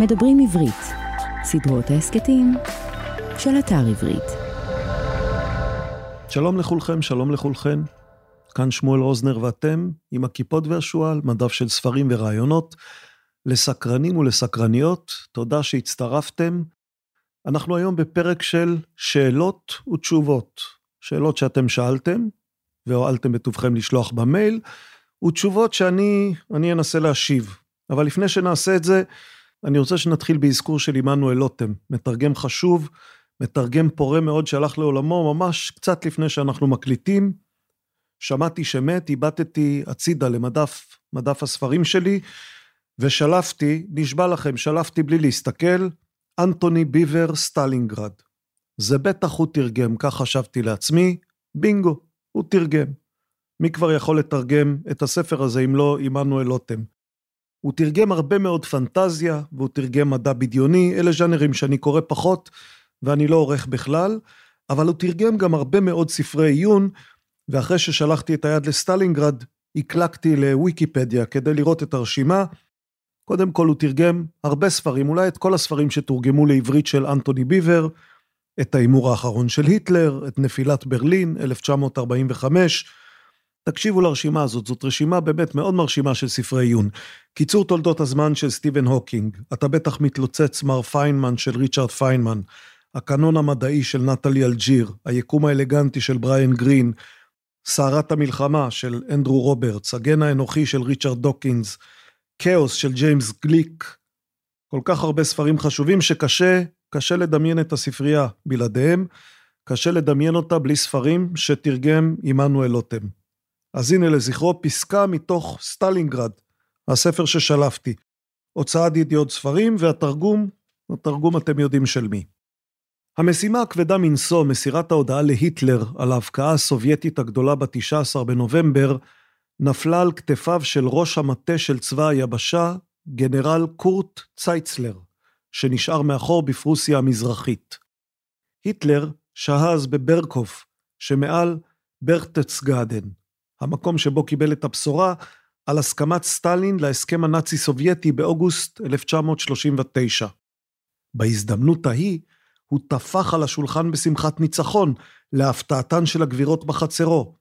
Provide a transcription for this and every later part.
מדברים עברית, סדרות ההסכתים של אתר עברית. שלום לכולכם, שלום לכולכן. כאן שמואל רוזנר ואתם, עם הכיפות והשועל, מדף של ספרים ורעיונות. לסקרנים ולסקרניות, תודה שהצטרפתם. אנחנו היום בפרק של שאלות ותשובות. שאלות שאתם שאלתם, והואלתם בטובכם לשלוח במייל, ותשובות שאני אני אנסה להשיב. אבל לפני שנעשה את זה, אני רוצה שנתחיל באזכור של עמנואל לוטם, מתרגם חשוב, מתרגם פורה מאוד שהלך לעולמו ממש קצת לפני שאנחנו מקליטים. שמעתי שמת, הבטתי הצידה למדף, מדף הספרים שלי, ושלפתי, נשבע לכם, שלפתי בלי להסתכל, אנטוני ביוור סטלינגרד. זה בטח הוא תרגם, כך חשבתי לעצמי, בינגו, הוא תרגם. מי כבר יכול לתרגם את הספר הזה אם לא עמנואל לוטם? הוא תרגם הרבה מאוד פנטזיה, והוא תרגם מדע בדיוני, אלה ז'אנרים שאני קורא פחות, ואני לא עורך בכלל, אבל הוא תרגם גם הרבה מאוד ספרי עיון, ואחרי ששלחתי את היד לסטלינגרד, הקלקתי לוויקיפדיה כדי לראות את הרשימה. קודם כל הוא תרגם הרבה ספרים, אולי את כל הספרים שתורגמו לעברית של אנטוני ביבר, את ההימור האחרון של היטלר, את נפילת ברלין, 1945, תקשיבו לרשימה הזאת, זאת רשימה באמת מאוד מרשימה של ספרי עיון. קיצור תולדות הזמן של סטיבן הוקינג, אתה בטח מתלוצץ מר פיינמן של ריצ'רד פיינמן, הקנון המדעי של נטלי אנג'יר, היקום האלגנטי של בריאן גרין, סערת המלחמה של אנדרו רוברטס, הגן האנוכי של ריצ'רד דוקינס, כאוס של ג'יימס גליק, כל כך הרבה ספרים חשובים שקשה, קשה לדמיין את הספרייה בלעדיהם, קשה לדמיין אותה בלי ספרים שתרגם עמנואל לוטם. אז הנה לזכרו פסקה מתוך סטלינגרד, הספר ששלפתי. הוצאת ידיעות ספרים והתרגום, התרגום אתם יודעים של מי. המשימה הכבדה מנשוא, מסירת ההודעה להיטלר על ההבקעה הסובייטית הגדולה ב-19 בנובמבר, נפלה על כתפיו של ראש המטה של צבא היבשה, גנרל קורט צייצלר, שנשאר מאחור בפרוסיה המזרחית. היטלר שהה אז בברקוף, שמעל ברטצגדן, המקום שבו קיבל את הבשורה על הסכמת סטלין להסכם הנאצי-סובייטי באוגוסט 1939. בהזדמנות ההיא, הוא טפח על השולחן בשמחת ניצחון, להפתעתן של הגבירות בחצרו.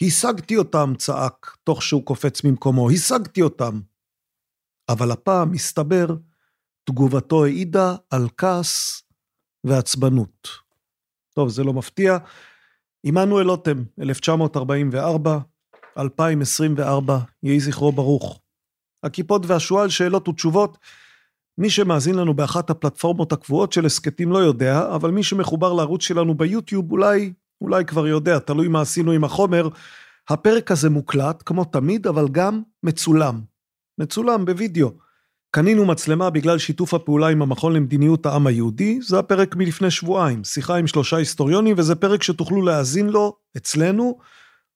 השגתי אותם, צעק, תוך שהוא קופץ ממקומו, השגתי אותם. אבל הפעם, מסתבר, תגובתו העידה על כעס ועצבנות. טוב, זה לא מפתיע. עמנואל לוטם, 1944, 2024, יהי זכרו ברוך. הכיפות והשועל, שאלות ותשובות. מי שמאזין לנו באחת הפלטפורמות הקבועות של הסכתים לא יודע, אבל מי שמחובר לערוץ שלנו ביוטיוב אולי, אולי כבר יודע, תלוי מה עשינו עם החומר. הפרק הזה מוקלט, כמו תמיד, אבל גם מצולם. מצולם בווידאו. קנינו מצלמה בגלל שיתוף הפעולה עם המכון למדיניות העם היהודי, זה הפרק מלפני שבועיים, שיחה עם שלושה היסטוריונים, וזה פרק שתוכלו להאזין לו אצלנו,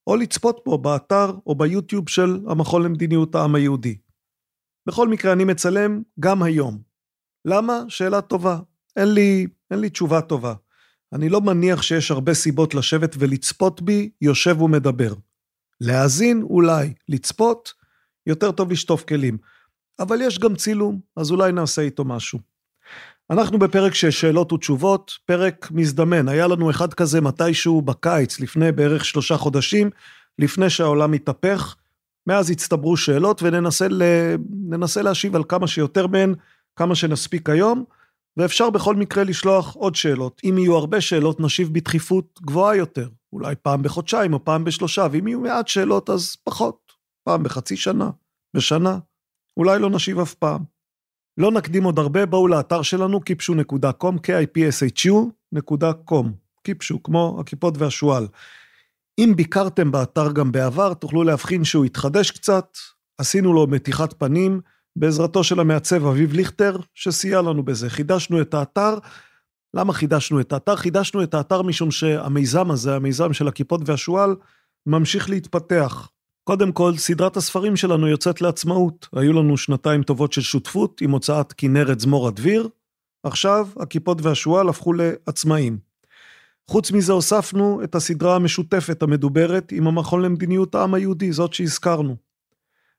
או לצפות בו באתר או ביוטיוב של המכון למדיניות העם היהודי. בכל מקרה, אני מצלם גם היום. למה? שאלה טובה. אין לי, אין לי תשובה טובה. אני לא מניח שיש הרבה סיבות לשבת ולצפות בי, יושב ומדבר. להאזין, אולי. לצפות, יותר טוב לשטוף כלים. אבל יש גם צילום, אז אולי נעשה איתו משהו. אנחנו בפרק של שאלות ותשובות, פרק מזדמן. היה לנו אחד כזה מתישהו בקיץ, לפני בערך שלושה חודשים, לפני שהעולם התהפך. מאז הצטברו שאלות וננסה. להשיב על כמה שיותר מהן, כמה שנספיק היום, ואפשר בכל מקרה לשלוח עוד שאלות. אם יהיו הרבה שאלות, נשיב בדחיפות גבוהה יותר. אולי פעם בחודשיים או פעם בשלושה, ואם יהיו מעט שאלות, אז פחות. פעם בחצי שנה, בשנה. אולי לא נשיב אף פעם. לא נקדים עוד הרבה, בואו לאתר שלנו, kipshu.com, kipshu.com, קיפשו, כמו הכיפות והשועל. אם ביקרתם באתר גם בעבר, תוכלו להבחין שהוא התחדש קצת, עשינו לו מתיחת פנים, בעזרתו של המעצב אביב ליכטר, שסייע לנו בזה. חידשנו את האתר. למה חידשנו את האתר? חידשנו את האתר משום שהמיזם הזה, המיזם של הכיפות והשועל, ממשיך להתפתח. קודם כל, סדרת הספרים שלנו יוצאת לעצמאות. היו לנו שנתיים טובות של שותפות עם הוצאת כנרת זמור הדביר, עכשיו הכיפות והשועל הפכו לעצמאים. חוץ מזה הוספנו את הסדרה המשותפת המדוברת עם המכון למדיניות העם היהודי, זאת שהזכרנו.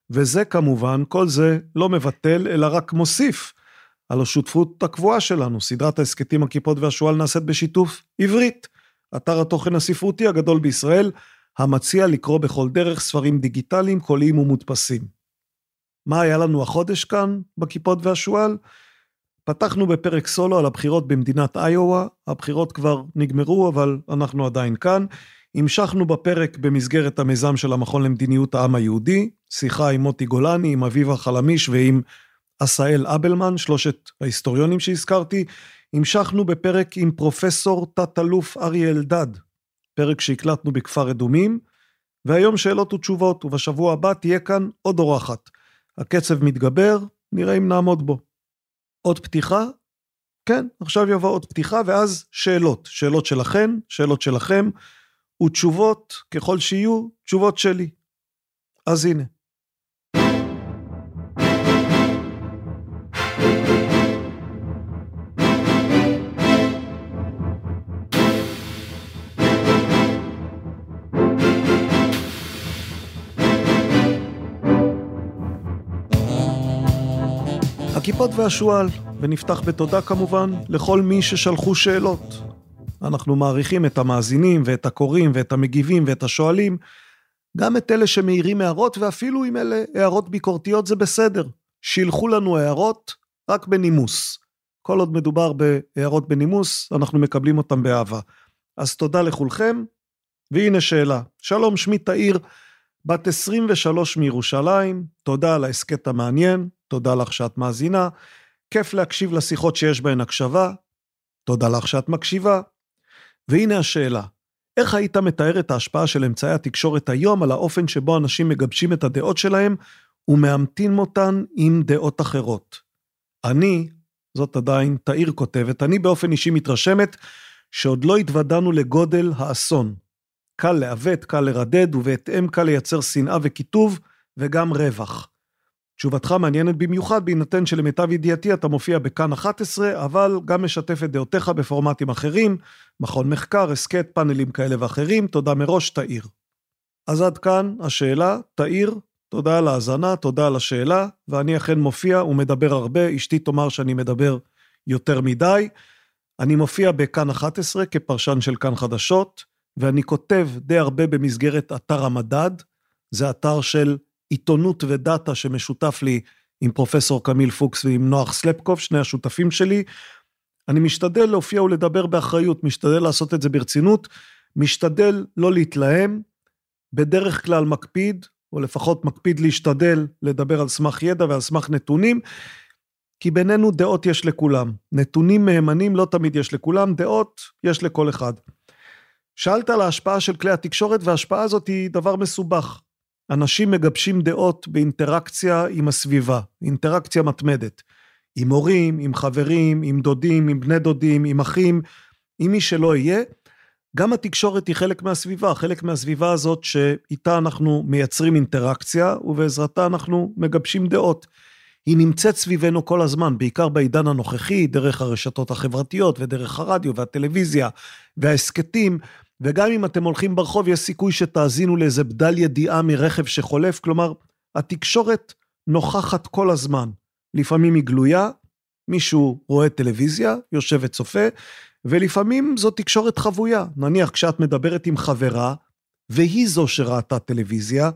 וזה כמובן, כל זה לא מבטל, אלא רק מוסיף על השותפות הקבועה שלנו, סדרת ההסכתים הכיפות והשועל נעשית בשיתוף עברית, אתר התוכן הספרותי הגדול בישראל, המציע לקרוא בכל דרך ספרים דיגיטליים, קוליים ומודפסים. מה היה לנו החודש כאן, בכיפות והשועל? פתחנו בפרק סולו על הבחירות במדינת איואה, הבחירות כבר נגמרו, אבל אנחנו עדיין כאן. המשכנו בפרק במסגרת המיזם של המכון למדיניות העם היהודי, שיחה עם מוטי גולני, עם אביבה חלמיש ועם עשאל אבלמן, שלושת ההיסטוריונים שהזכרתי. המשכנו בפרק עם פרופסור תת-אלוף אריה אלדד, פרק שהקלטנו בכפר אדומים, והיום שאלות ותשובות, ובשבוע הבא תהיה כאן עוד אורחת. הקצב מתגבר, נראה אם נעמוד בו. עוד פתיחה? כן, עכשיו יבוא עוד פתיחה, ואז שאלות. שאלות שלכן, שאלות שלכם, ותשובות, ככל שיהיו, תשובות שלי. אז הנה. הכיפות והשועל, ונפתח בתודה כמובן לכל מי ששלחו שאלות. אנחנו מעריכים את המאזינים ואת הקוראים ואת המגיבים ואת השואלים, גם את אלה שמעירים הערות, ואפילו אם אלה הערות ביקורתיות זה בסדר. שילחו לנו הערות רק בנימוס. כל עוד מדובר בהערות בנימוס, אנחנו מקבלים אותם באהבה. אז תודה לכולכם, והנה שאלה. שלום, שמי תאיר, בת 23 מירושלים, תודה על ההסכת המעניין, תודה לך שאת מאזינה, כיף להקשיב לשיחות שיש בהן הקשבה, תודה לך שאת מקשיבה. והנה השאלה, איך היית מתאר את ההשפעה של אמצעי התקשורת היום על האופן שבו אנשים מגבשים את הדעות שלהם ומאמתים אותן עם דעות אחרות? אני, זאת עדיין תאיר כותבת, אני באופן אישי מתרשמת שעוד לא התוודענו לגודל האסון. קל לעוות, קל לרדד, ובהתאם קל לייצר שנאה וקיטוב, וגם רווח. תשובתך מעניינת במיוחד בהינתן שלמיטב ידיעתי אתה מופיע בכאן 11, אבל גם משתף את דעותיך בפורמטים אחרים, מכון מחקר, הסכת, פאנלים כאלה ואחרים, תודה מראש, תאיר. אז עד כאן השאלה, תאיר, תודה על ההאזנה, תודה על השאלה, ואני אכן מופיע ומדבר הרבה, אשתי תאמר שאני מדבר יותר מדי. אני מופיע בכאן 11 כפרשן של כאן חדשות, ואני כותב די הרבה במסגרת אתר המדד, זה אתר של עיתונות ודאטה שמשותף לי עם פרופסור קמיל פוקס ועם נוח סלפקוב, שני השותפים שלי. אני משתדל להופיע ולדבר באחריות, משתדל לעשות את זה ברצינות, משתדל לא להתלהם, בדרך כלל מקפיד, או לפחות מקפיד להשתדל לדבר על סמך ידע ועל סמך נתונים, כי בינינו דעות יש לכולם. נתונים מהימנים לא תמיד יש לכולם, דעות יש לכל אחד. שאלת על ההשפעה של כלי התקשורת, וההשפעה הזאת היא דבר מסובך. אנשים מגבשים דעות באינטראקציה עם הסביבה, אינטראקציה מתמדת. עם הורים, עם חברים, עם דודים, עם בני דודים, עם אחים, עם מי שלא יהיה. גם התקשורת היא חלק מהסביבה, חלק מהסביבה הזאת שאיתה אנחנו מייצרים אינטראקציה, ובעזרתה אנחנו מגבשים דעות. היא נמצאת סביבנו כל הזמן, בעיקר בעידן הנוכחי, דרך הרשתות החברתיות ודרך הרדיו והטלוויזיה וההסכתים, וגם אם אתם הולכים ברחוב, יש סיכוי שתאזינו לאיזה בדל ידיעה מרכב שחולף, כלומר, התקשורת נוכחת כל הזמן. לפעמים היא גלויה, מישהו רואה טלוויזיה, יושב וצופה, ולפעמים זו תקשורת חבויה. נניח כשאת מדברת עם חברה, והיא זו שראתה טלוויזיה,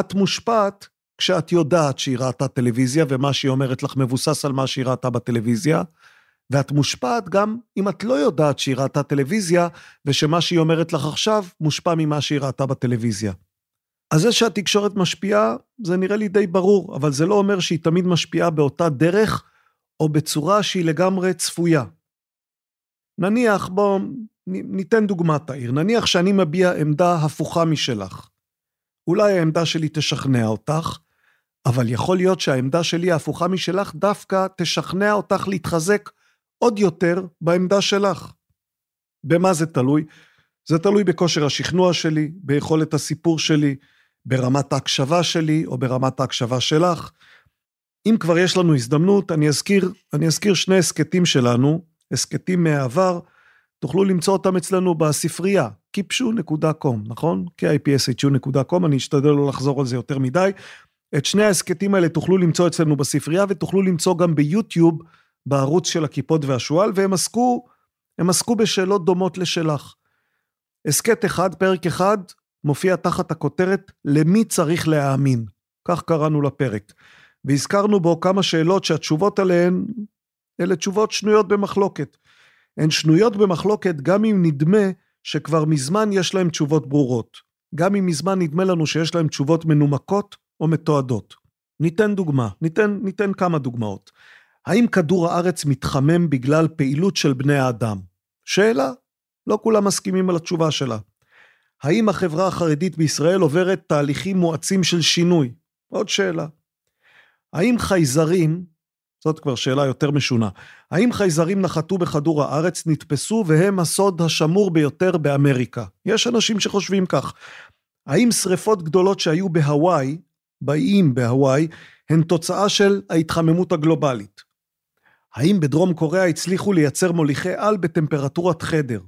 את מושפעת כשאת יודעת שהיא ראתה טלוויזיה, ומה שהיא אומרת לך מבוסס על מה שהיא ראתה בטלוויזיה, ואת מושפעת גם אם את לא יודעת שהיא ראתה טלוויזיה, ושמה שהיא אומרת לך עכשיו מושפע ממה שהיא ראתה בטלוויזיה. אז זה שהתקשורת משפיעה, זה נראה לי די ברור, אבל זה לא אומר שהיא תמיד משפיעה באותה דרך, או בצורה שהיא לגמרי צפויה. נניח, בואו ניתן דוגמה, תאיר, נניח שאני מביע עמדה הפוכה משלך. אולי העמדה שלי תשכנע אותך, אבל יכול להיות שהעמדה שלי ההפוכה משלך דווקא תשכנע אותך להתחזק עוד יותר בעמדה שלך. במה זה תלוי? זה תלוי בכושר השכנוע שלי, ביכולת הסיפור שלי, ברמת ההקשבה שלי או ברמת ההקשבה שלך. אם כבר יש לנו הזדמנות, אני אזכיר, אני אזכיר שני הסכתים שלנו, הסכתים מהעבר, תוכלו למצוא אותם אצלנו בספרייה, kipshu.com, נכון? kipshu.com, אני אשתדל לא לחזור על זה יותר מדי. את שני ההסכתים האלה תוכלו למצוא אצלנו בספרייה ותוכלו למצוא גם ביוטיוב בערוץ של הכיפות והשועל, והם עסקו, הם עסקו בשאלות דומות לשלך. הסכת אחד, פרק אחד, מופיע תחת הכותרת למי צריך להאמין. כך קראנו לפרק. והזכרנו בו כמה שאלות שהתשובות עליהן אלה תשובות שנויות במחלוקת. הן שנויות במחלוקת גם אם נדמה שכבר מזמן יש להן תשובות ברורות. גם אם מזמן נדמה לנו שיש להן תשובות מנומקות או מתועדות. ניתן דוגמה, ניתן, ניתן כמה דוגמאות. האם כדור הארץ מתחמם בגלל פעילות של בני האדם? שאלה, לא כולם מסכימים על התשובה שלה. האם החברה החרדית בישראל עוברת תהליכים מואצים של שינוי? עוד שאלה. האם חייזרים, זאת כבר שאלה יותר משונה, האם חייזרים נחתו בכדור הארץ, נתפסו והם הסוד השמור ביותר באמריקה? יש אנשים שחושבים כך. האם שריפות גדולות שהיו בהוואי, באיים בהוואי, הן תוצאה של ההתחממות הגלובלית? האם בדרום קוריאה הצליחו לייצר מוליכי על בטמפרטורת חדר?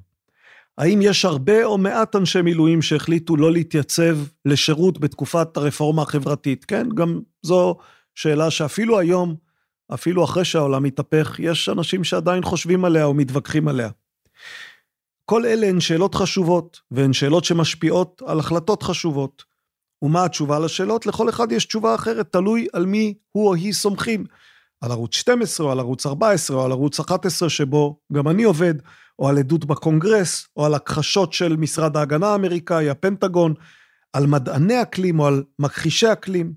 האם יש הרבה או מעט אנשי מילואים שהחליטו לא להתייצב לשירות בתקופת הרפורמה החברתית? כן, גם זו שאלה שאפילו היום, אפילו אחרי שהעולם מתהפך, יש אנשים שעדיין חושבים עליה או מתווכחים עליה. כל אלה הן שאלות חשובות, והן שאלות שמשפיעות על החלטות חשובות. ומה התשובה לשאלות? לכל אחד יש תשובה אחרת, תלוי על מי הוא או היא סומכים. על ערוץ 12 או על ערוץ 14 או על ערוץ 11 שבו גם אני עובד, או על עדות בקונגרס, או על הכחשות של משרד ההגנה האמריקאי, הפנטגון, על מדעני אקלים או על מכחישי אקלים.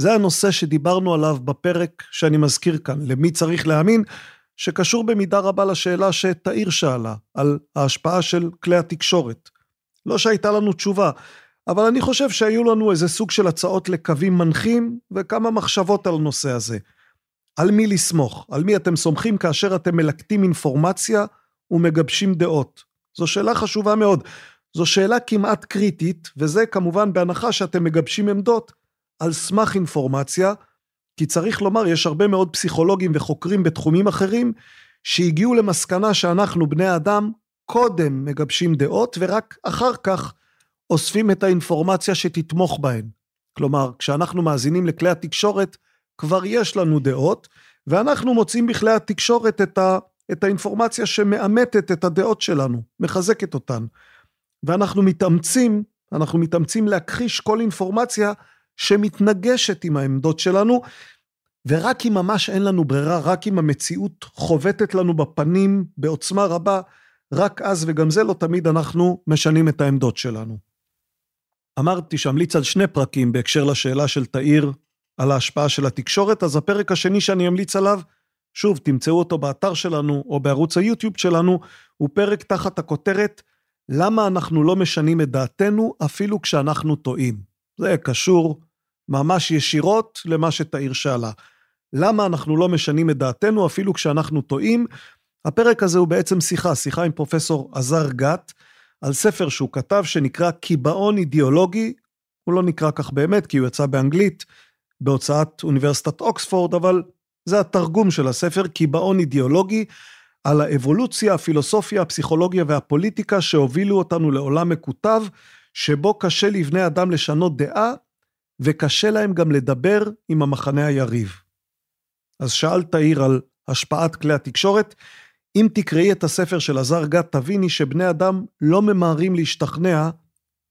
זה הנושא שדיברנו עליו בפרק שאני מזכיר כאן, למי צריך להאמין, שקשור במידה רבה לשאלה שתאיר שאלה, על ההשפעה של כלי התקשורת. לא שהייתה לנו תשובה, אבל אני חושב שהיו לנו איזה סוג של הצעות לקווים מנחים וכמה מחשבות על הנושא הזה. על מי לסמוך? על מי אתם סומכים כאשר אתם מלקטים אינפורמציה ומגבשים דעות? זו שאלה חשובה מאוד. זו שאלה כמעט קריטית, וזה כמובן בהנחה שאתם מגבשים עמדות על סמך אינפורמציה, כי צריך לומר, יש הרבה מאוד פסיכולוגים וחוקרים בתחומים אחרים, שהגיעו למסקנה שאנחנו, בני האדם, קודם מגבשים דעות, ורק אחר כך אוספים את האינפורמציה שתתמוך בהן. כלומר, כשאנחנו מאזינים לכלי התקשורת, כבר יש לנו דעות, ואנחנו מוצאים בכלי התקשורת את, ה, את האינפורמציה שמאמתת את הדעות שלנו, מחזקת אותן. ואנחנו מתאמצים, אנחנו מתאמצים להכחיש כל אינפורמציה שמתנגשת עם העמדות שלנו, ורק אם ממש אין לנו ברירה, רק אם המציאות חובטת לנו בפנים בעוצמה רבה, רק אז, וגם זה לא תמיד, אנחנו משנים את העמדות שלנו. אמרתי שאמליץ על שני פרקים בהקשר לשאלה של תאיר על ההשפעה של התקשורת, אז הפרק השני שאני אמליץ עליו, שוב, תמצאו אותו באתר שלנו או בערוץ היוטיוב שלנו, הוא פרק תחת הכותרת למה אנחנו לא משנים את דעתנו אפילו כשאנחנו טועים. זה קשור ממש ישירות למה שתאיר שאלה. למה אנחנו לא משנים את דעתנו אפילו כשאנחנו טועים? הפרק הזה הוא בעצם שיחה, שיחה עם פרופסור עזר גת, על ספר שהוא כתב שנקרא קיבעון אידיאולוגי, הוא לא נקרא כך באמת כי הוא יצא באנגלית, בהוצאת אוניברסיטת אוקספורד, אבל זה התרגום של הספר, קיבעון אידיאולוגי, על האבולוציה, הפילוסופיה, הפסיכולוגיה והפוליטיקה שהובילו אותנו לעולם מקוטב, שבו קשה לבני אדם לשנות דעה, וקשה להם גם לדבר עם המחנה היריב. אז שאלת תאיר על השפעת כלי התקשורת, אם תקראי את הספר של עזר גת, תביני שבני אדם לא ממהרים להשתכנע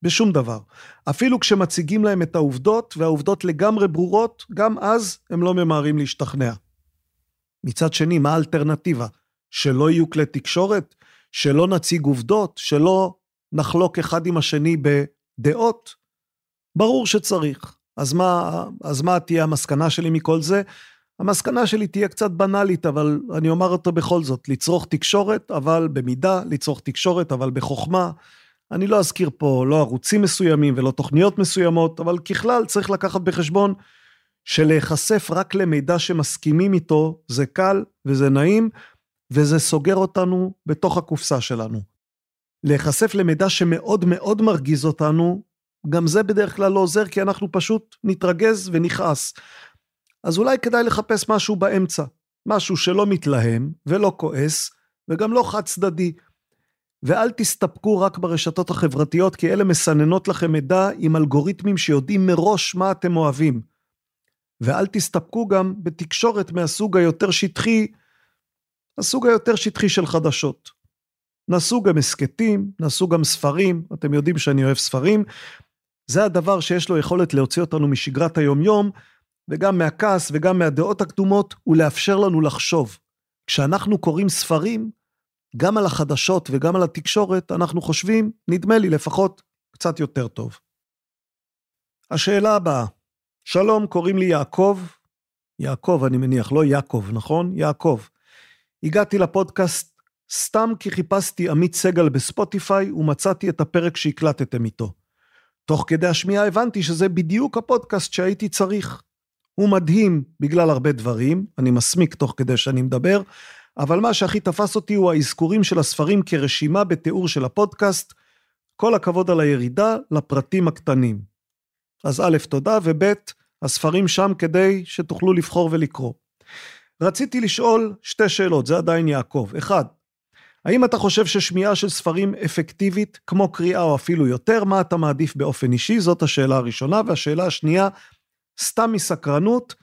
בשום דבר. אפילו כשמציגים להם את העובדות, והעובדות לגמרי ברורות, גם אז הם לא ממהרים להשתכנע. מצד שני, מה האלטרנטיבה? שלא יהיו כלי תקשורת? שלא נציג עובדות? שלא נחלוק אחד עם השני בדעות? ברור שצריך. אז מה, אז מה תהיה המסקנה שלי מכל זה? המסקנה שלי תהיה קצת בנאלית, אבל אני אומר אותו בכל זאת, לצרוך תקשורת, אבל במידה, לצרוך תקשורת, אבל בחוכמה. אני לא אזכיר פה לא ערוצים מסוימים ולא תוכניות מסוימות, אבל ככלל צריך לקחת בחשבון שלהיחשף רק למידע שמסכימים איתו זה קל וזה נעים, וזה סוגר אותנו בתוך הקופסה שלנו. להיחשף למידע שמאוד מאוד מרגיז אותנו, גם זה בדרך כלל לא עוזר, כי אנחנו פשוט נתרגז ונכעס. אז אולי כדאי לחפש משהו באמצע, משהו שלא מתלהם ולא כועס, וגם לא חד צדדי. ואל תסתפקו רק ברשתות החברתיות, כי אלה מסננות לכם מידע עם אלגוריתמים שיודעים מראש מה אתם אוהבים. ואל תסתפקו גם בתקשורת מהסוג היותר שטחי, הסוג היותר שטחי של חדשות. נעשו גם הסכתים, נעשו גם ספרים, אתם יודעים שאני אוהב ספרים. זה הדבר שיש לו יכולת להוציא אותנו משגרת היומיום, וגם מהכעס וגם מהדעות הקדומות, ולאפשר לנו לחשוב. כשאנחנו קוראים ספרים, גם על החדשות וגם על התקשורת, אנחנו חושבים, נדמה לי לפחות, קצת יותר טוב. השאלה הבאה, שלום, קוראים לי יעקב, יעקב אני מניח, לא יעקב, נכון? יעקב. הגעתי לפודקאסט סתם כי חיפשתי עמית סגל בספוטיפיי ומצאתי את הפרק שהקלטתם איתו. תוך כדי השמיעה הבנתי שזה בדיוק הפודקאסט שהייתי צריך. הוא מדהים בגלל הרבה דברים, אני מסמיק תוך כדי שאני מדבר, אבל מה שהכי תפס אותי הוא האזכורים של הספרים כרשימה בתיאור של הפודקאסט. כל הכבוד על הירידה לפרטים הקטנים. אז א', תודה, וב', הספרים שם כדי שתוכלו לבחור ולקרוא. רציתי לשאול שתי שאלות, זה עדיין יעקב. אחד, האם אתה חושב ששמיעה של ספרים אפקטיבית, כמו קריאה או אפילו יותר, מה אתה מעדיף באופן אישי? זאת השאלה הראשונה. והשאלה השנייה, סתם מסקרנות,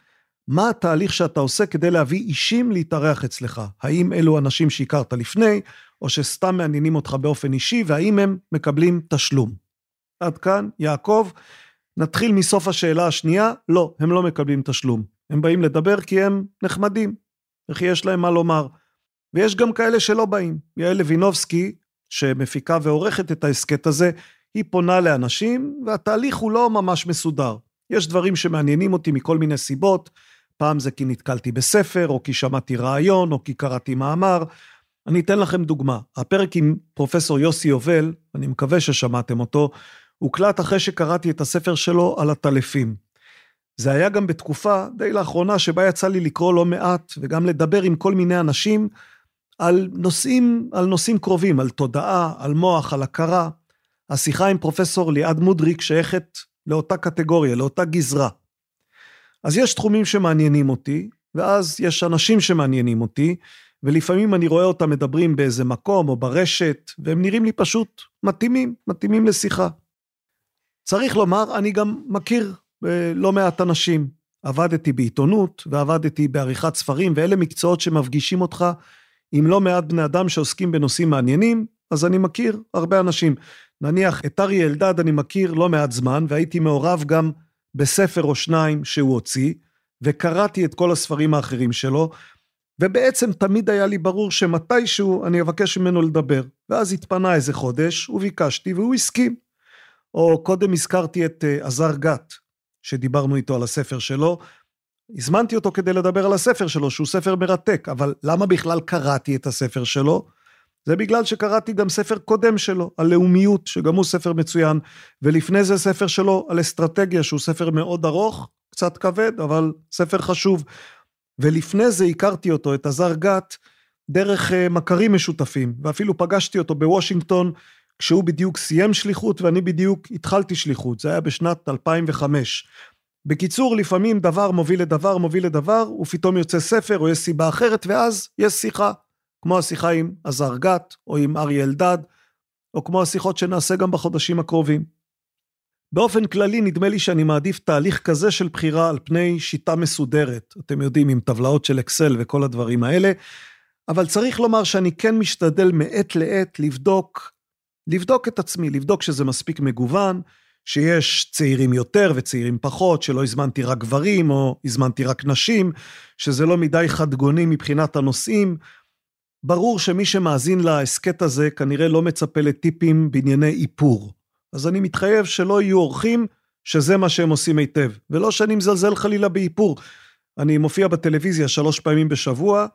מה התהליך שאתה עושה כדי להביא אישים להתארח אצלך? האם אלו אנשים שהכרת לפני, או שסתם מעניינים אותך באופן אישי, והאם הם מקבלים תשלום? עד כאן, יעקב. נתחיל מסוף השאלה השנייה, לא, הם לא מקבלים תשלום. הם באים לדבר כי הם נחמדים, וכי יש להם מה לומר. ויש גם כאלה שלא באים. יעל לוינובסקי, שמפיקה ועורכת את ההסכת הזה, היא פונה לאנשים, והתהליך הוא לא ממש מסודר. יש דברים שמעניינים אותי מכל מיני סיבות, פעם זה כי נתקלתי בספר, או כי שמעתי רעיון, או כי קראתי מאמר. אני אתן לכם דוגמה. הפרק עם פרופסור יוסי יובל, אני מקווה ששמעתם אותו, הוקלט אחרי שקראתי את הספר שלו על הטלפים. זה היה גם בתקופה די לאחרונה שבה יצא לי לקרוא לא מעט, וגם לדבר עם כל מיני אנשים על נושאים, על נושאים קרובים, על תודעה, על מוח, על הכרה. השיחה עם פרופסור ליעד מודריק שייכת לאותה קטגוריה, לאותה גזרה. אז יש תחומים שמעניינים אותי, ואז יש אנשים שמעניינים אותי, ולפעמים אני רואה אותם מדברים באיזה מקום או ברשת, והם נראים לי פשוט מתאימים, מתאימים לשיחה. צריך לומר, אני גם מכיר אה, לא מעט אנשים. עבדתי בעיתונות ועבדתי בעריכת ספרים, ואלה מקצועות שמפגישים אותך עם לא מעט בני אדם שעוסקים בנושאים מעניינים, אז אני מכיר הרבה אנשים. נניח את אריה אלדד אני מכיר לא מעט זמן, והייתי מעורב גם בספר או שניים שהוא הוציא, וקראתי את כל הספרים האחרים שלו, ובעצם תמיד היה לי ברור שמתישהו אני אבקש ממנו לדבר. ואז התפנה איזה חודש, וביקשתי, והוא הסכים. או קודם הזכרתי את אה, עזר גת, שדיברנו איתו על הספר שלו. הזמנתי אותו כדי לדבר על הספר שלו, שהוא ספר מרתק, אבל למה בכלל קראתי את הספר שלו? זה בגלל שקראתי גם ספר קודם שלו, על לאומיות, שגם הוא ספר מצוין, ולפני זה ספר שלו על אסטרטגיה, שהוא ספר מאוד ארוך, קצת כבד, אבל ספר חשוב. ולפני זה הכרתי אותו, את עזר גת, דרך אה, מכרים משותפים, ואפילו פגשתי אותו בוושינגטון כשהוא בדיוק סיים שליחות ואני בדיוק התחלתי שליחות, זה היה בשנת 2005. בקיצור, לפעמים דבר מוביל לדבר, מוביל לדבר, ופתאום יוצא ספר או יש סיבה אחרת, ואז יש שיחה, כמו השיחה עם עזר גת או עם אריה אלדד, או כמו השיחות שנעשה גם בחודשים הקרובים. באופן כללי נדמה לי שאני מעדיף תהליך כזה של בחירה על פני שיטה מסודרת, אתם יודעים, עם טבלאות של אקסל וכל הדברים האלה, אבל צריך לומר שאני כן משתדל מעת לעת לבדוק לבדוק את עצמי, לבדוק שזה מספיק מגוון, שיש צעירים יותר וצעירים פחות, שלא הזמנתי רק גברים או הזמנתי רק נשים, שזה לא מדי חדגוני מבחינת הנושאים. ברור שמי שמאזין להסכת הזה כנראה לא מצפה לטיפים בענייני איפור. אז אני מתחייב שלא יהיו אורחים שזה מה שהם עושים היטב. ולא שאני מזלזל חלילה באיפור. אני מופיע בטלוויזיה שלוש פעמים בשבוע,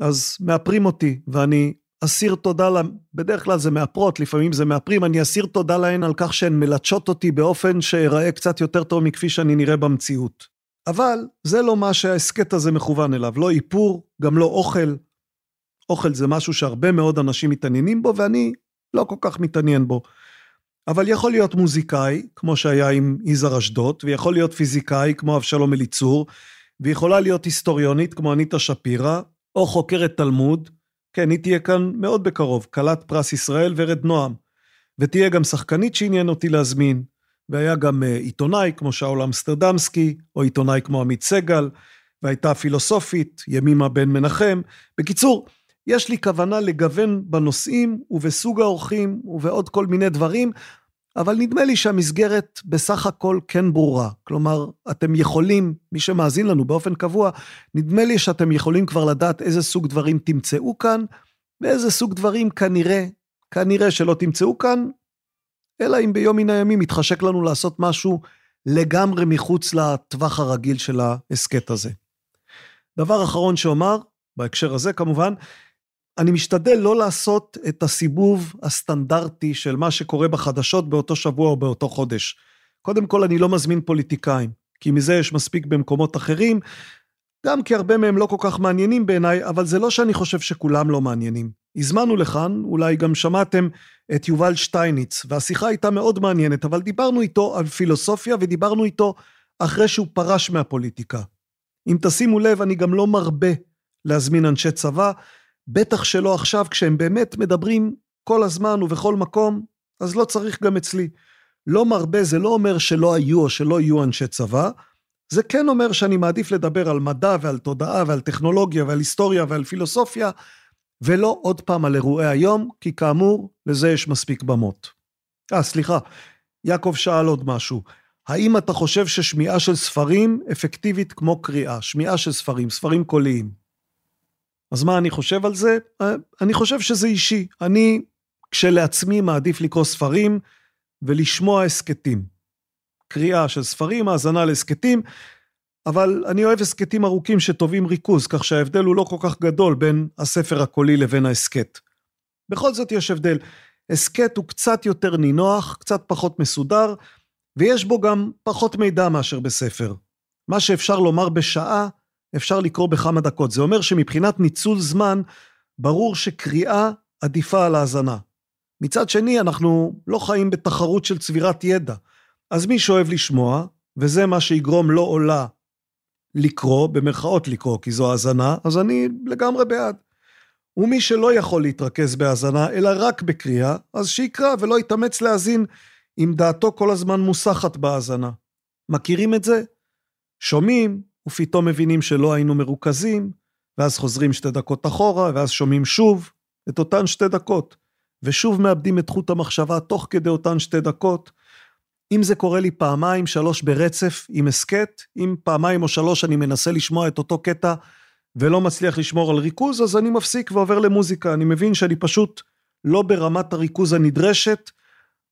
אז מאפרים אותי, ואני אסיר תודה, לה, בדרך כלל זה מאפרות, לפעמים זה מאפרים, אני אסיר תודה להן על כך שהן מלטשות אותי באופן שאראה קצת יותר טוב מכפי שאני נראה במציאות. אבל זה לא מה שההסכת הזה מכוון אליו, לא איפור, גם לא אוכל. אוכל זה משהו שהרבה מאוד אנשים מתעניינים בו, ואני לא כל כך מתעניין בו. אבל יכול להיות מוזיקאי, כמו שהיה עם יזהר אשדוד, ויכול להיות פיזיקאי, כמו אבשלום אליצור, ויכולה להיות היסטוריונית, כמו אניטה שפירא, או חוקרת תלמוד, כן, היא תהיה כאן מאוד בקרוב, כלת פרס ישראל ורד נועם. ותהיה גם שחקנית שעניין אותי להזמין, והיה גם אה, עיתונאי כמו שאול אמסטרדמסקי, או עיתונאי כמו עמית סגל, והייתה פילוסופית, ימימה בן מנחם. בקיצור, יש לי כוונה לגוון בנושאים ובסוג האורחים ובעוד כל מיני דברים, אבל נדמה לי שהמסגרת בסך הכל כן ברורה. כלומר, אתם יכולים, מי שמאזין לנו באופן קבוע, נדמה לי שאתם יכולים כבר לדעת איזה סוג דברים תמצאו כאן, ואיזה סוג דברים כנראה, כנראה שלא תמצאו כאן, אלא אם ביום מן הימים יתחשק לנו לעשות משהו לגמרי מחוץ לטווח הרגיל של ההסכת הזה. דבר אחרון שאומר, בהקשר הזה כמובן, אני משתדל לא לעשות את הסיבוב הסטנדרטי של מה שקורה בחדשות באותו שבוע או באותו חודש. קודם כל, אני לא מזמין פוליטיקאים, כי מזה יש מספיק במקומות אחרים, גם כי הרבה מהם לא כל כך מעניינים בעיניי, אבל זה לא שאני חושב שכולם לא מעניינים. הזמנו לכאן, אולי גם שמעתם את יובל שטייניץ, והשיחה הייתה מאוד מעניינת, אבל דיברנו איתו על פילוסופיה ודיברנו איתו אחרי שהוא פרש מהפוליטיקה. אם תשימו לב, אני גם לא מרבה להזמין אנשי צבא, בטח שלא עכשיו, כשהם באמת מדברים כל הזמן ובכל מקום, אז לא צריך גם אצלי. לא מרבה זה לא אומר שלא היו או שלא יהיו אנשי צבא, זה כן אומר שאני מעדיף לדבר על מדע ועל תודעה ועל טכנולוגיה ועל היסטוריה ועל פילוסופיה, ולא עוד פעם על אירועי היום, כי כאמור, לזה יש מספיק במות. אה, סליחה, יעקב שאל עוד משהו. האם אתה חושב ששמיעה של ספרים אפקטיבית כמו קריאה? שמיעה של ספרים, ספרים קוליים. אז מה אני חושב על זה? אה, אני חושב שזה אישי. אני כשלעצמי מעדיף לקרוא ספרים ולשמוע הסכתים. קריאה של ספרים, האזנה להסכתים, אבל אני אוהב הסכתים ארוכים שטובים ריכוז, כך שההבדל הוא לא כל כך גדול בין הספר הקולי לבין ההסכת. בכל זאת יש הבדל. הסכת הוא קצת יותר נינוח, קצת פחות מסודר, ויש בו גם פחות מידע מאשר בספר. מה שאפשר לומר בשעה, אפשר לקרוא בכמה דקות. זה אומר שמבחינת ניצול זמן, ברור שקריאה עדיפה על האזנה. מצד שני, אנחנו לא חיים בתחרות של צבירת ידע. אז מי שאוהב לשמוע, וזה מה שיגרום לו או לה לקרוא, במרכאות לקרוא, כי זו האזנה, אז אני לגמרי בעד. ומי שלא יכול להתרכז בהאזנה, אלא רק בקריאה, אז שיקרא ולא יתאמץ להאזין אם דעתו כל הזמן מוסחת בהאזנה. מכירים את זה? שומעים, ופתאום מבינים שלא היינו מרוכזים, ואז חוזרים שתי דקות אחורה, ואז שומעים שוב את אותן שתי דקות, ושוב מאבדים את חוט המחשבה תוך כדי אותן שתי דקות. אם זה קורה לי פעמיים, שלוש ברצף עם הסכת, אם פעמיים או שלוש אני מנסה לשמוע את אותו קטע ולא מצליח לשמור על ריכוז, אז אני מפסיק ועובר למוזיקה. אני מבין שאני פשוט לא ברמת הריכוז הנדרשת,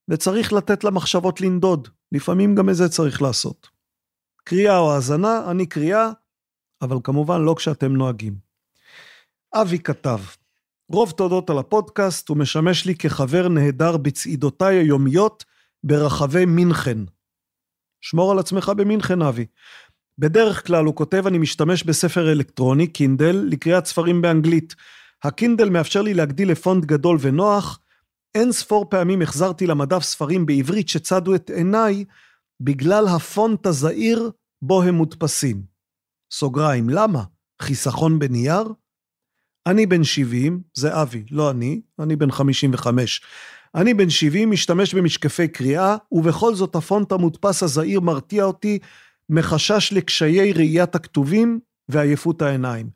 וצריך לתת למחשבות לנדוד. לפעמים גם את זה צריך לעשות. קריאה או האזנה, אני קריאה, אבל כמובן לא כשאתם נוהגים. אבי כתב, רוב תודות על הפודקאסט, הוא משמש לי כחבר נהדר בצעידותיי היומיות ברחבי מינכן. שמור על עצמך במינכן, אבי. בדרך כלל, הוא כותב, אני משתמש בספר אלקטרוני, קינדל, לקריאת ספרים באנגלית. הקינדל מאפשר לי להגדיל לפונט גדול ונוח. אין ספור פעמים החזרתי למדף ספרים בעברית שצדו את עיניי בגלל הפונט הזעיר בו הם מודפסים. סוגריים, למה? חיסכון בנייר? אני בן 70, זה אבי, לא אני, אני בן 55. אני בן 70, משתמש במשקפי קריאה, ובכל זאת הפונט המודפס הזעיר מרתיע אותי מחשש לקשיי ראיית הכתובים ועייפות העיניים.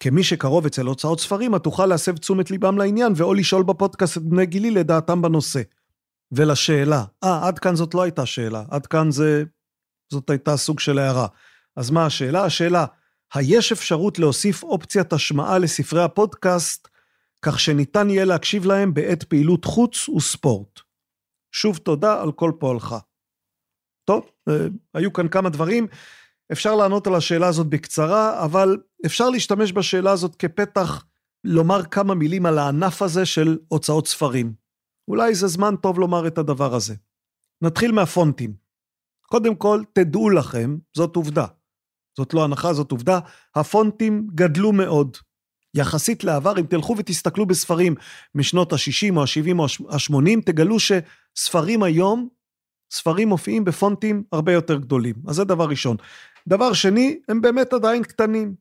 כמי שקרוב אצל הוצאות ספרים, את תוכל להסב תשומת ליבם לעניין, ואו לשאול בפודקאסט את בני גילי לדעתם בנושא. ולשאלה, אה, עד כאן זאת לא הייתה שאלה, עד כאן זה, זאת הייתה סוג של הערה. אז מה השאלה? השאלה, היש אפשרות להוסיף אופציית השמעה לספרי הפודקאסט, כך שניתן יהיה להקשיב להם בעת פעילות חוץ וספורט. שוב תודה על כל פועלך. טוב, אה, היו כאן כמה דברים. אפשר לענות על השאלה הזאת בקצרה, אבל אפשר להשתמש בשאלה הזאת כפתח לומר כמה מילים על הענף הזה של הוצאות ספרים. אולי זה זמן טוב לומר את הדבר הזה. נתחיל מהפונטים. קודם כל, תדעו לכם, זאת עובדה. זאת לא הנחה, זאת עובדה, הפונטים גדלו מאוד. יחסית לעבר, אם תלכו ותסתכלו בספרים משנות ה-60 או ה-70 או ה-80, תגלו שספרים היום, ספרים מופיעים בפונטים הרבה יותר גדולים. אז זה דבר ראשון. דבר שני, הם באמת עדיין קטנים.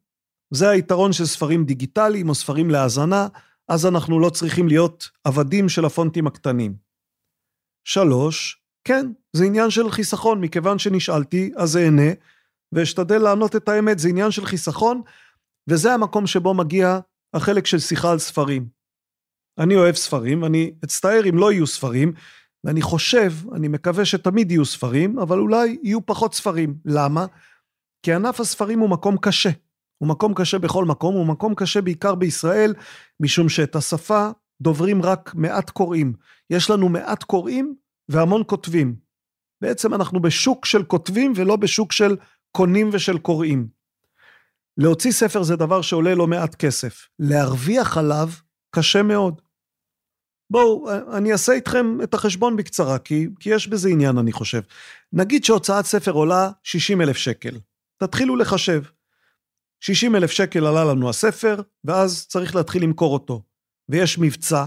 זה היתרון של ספרים דיגיטליים או ספרים להאזנה, אז אנחנו לא צריכים להיות עבדים של הפונטים הקטנים. שלוש, כן, זה עניין של חיסכון, מכיוון שנשאלתי, אז אענה, ואשתדל לענות את האמת, זה עניין של חיסכון, וזה המקום שבו מגיע החלק של שיחה על ספרים. אני אוהב ספרים, ואני אצטער אם לא יהיו ספרים, ואני חושב, אני מקווה שתמיד יהיו ספרים, אבל אולי יהיו פחות ספרים. למה? כי ענף הספרים הוא מקום קשה. הוא מקום קשה בכל מקום, הוא מקום קשה בעיקר בישראל, משום שאת השפה דוברים רק מעט קוראים. יש לנו מעט קוראים והמון כותבים. בעצם אנחנו בשוק של כותבים ולא בשוק של קונים ושל קוראים. להוציא ספר זה דבר שעולה לא מעט כסף. להרוויח עליו קשה מאוד. בואו, אני אעשה איתכם את החשבון בקצרה, כי, כי יש בזה עניין, אני חושב. נגיד שהוצאת ספר עולה 60 אלף שקל. תתחילו לחשב. 60 אלף שקל עלה לנו הספר, ואז צריך להתחיל למכור אותו. ויש מבצע,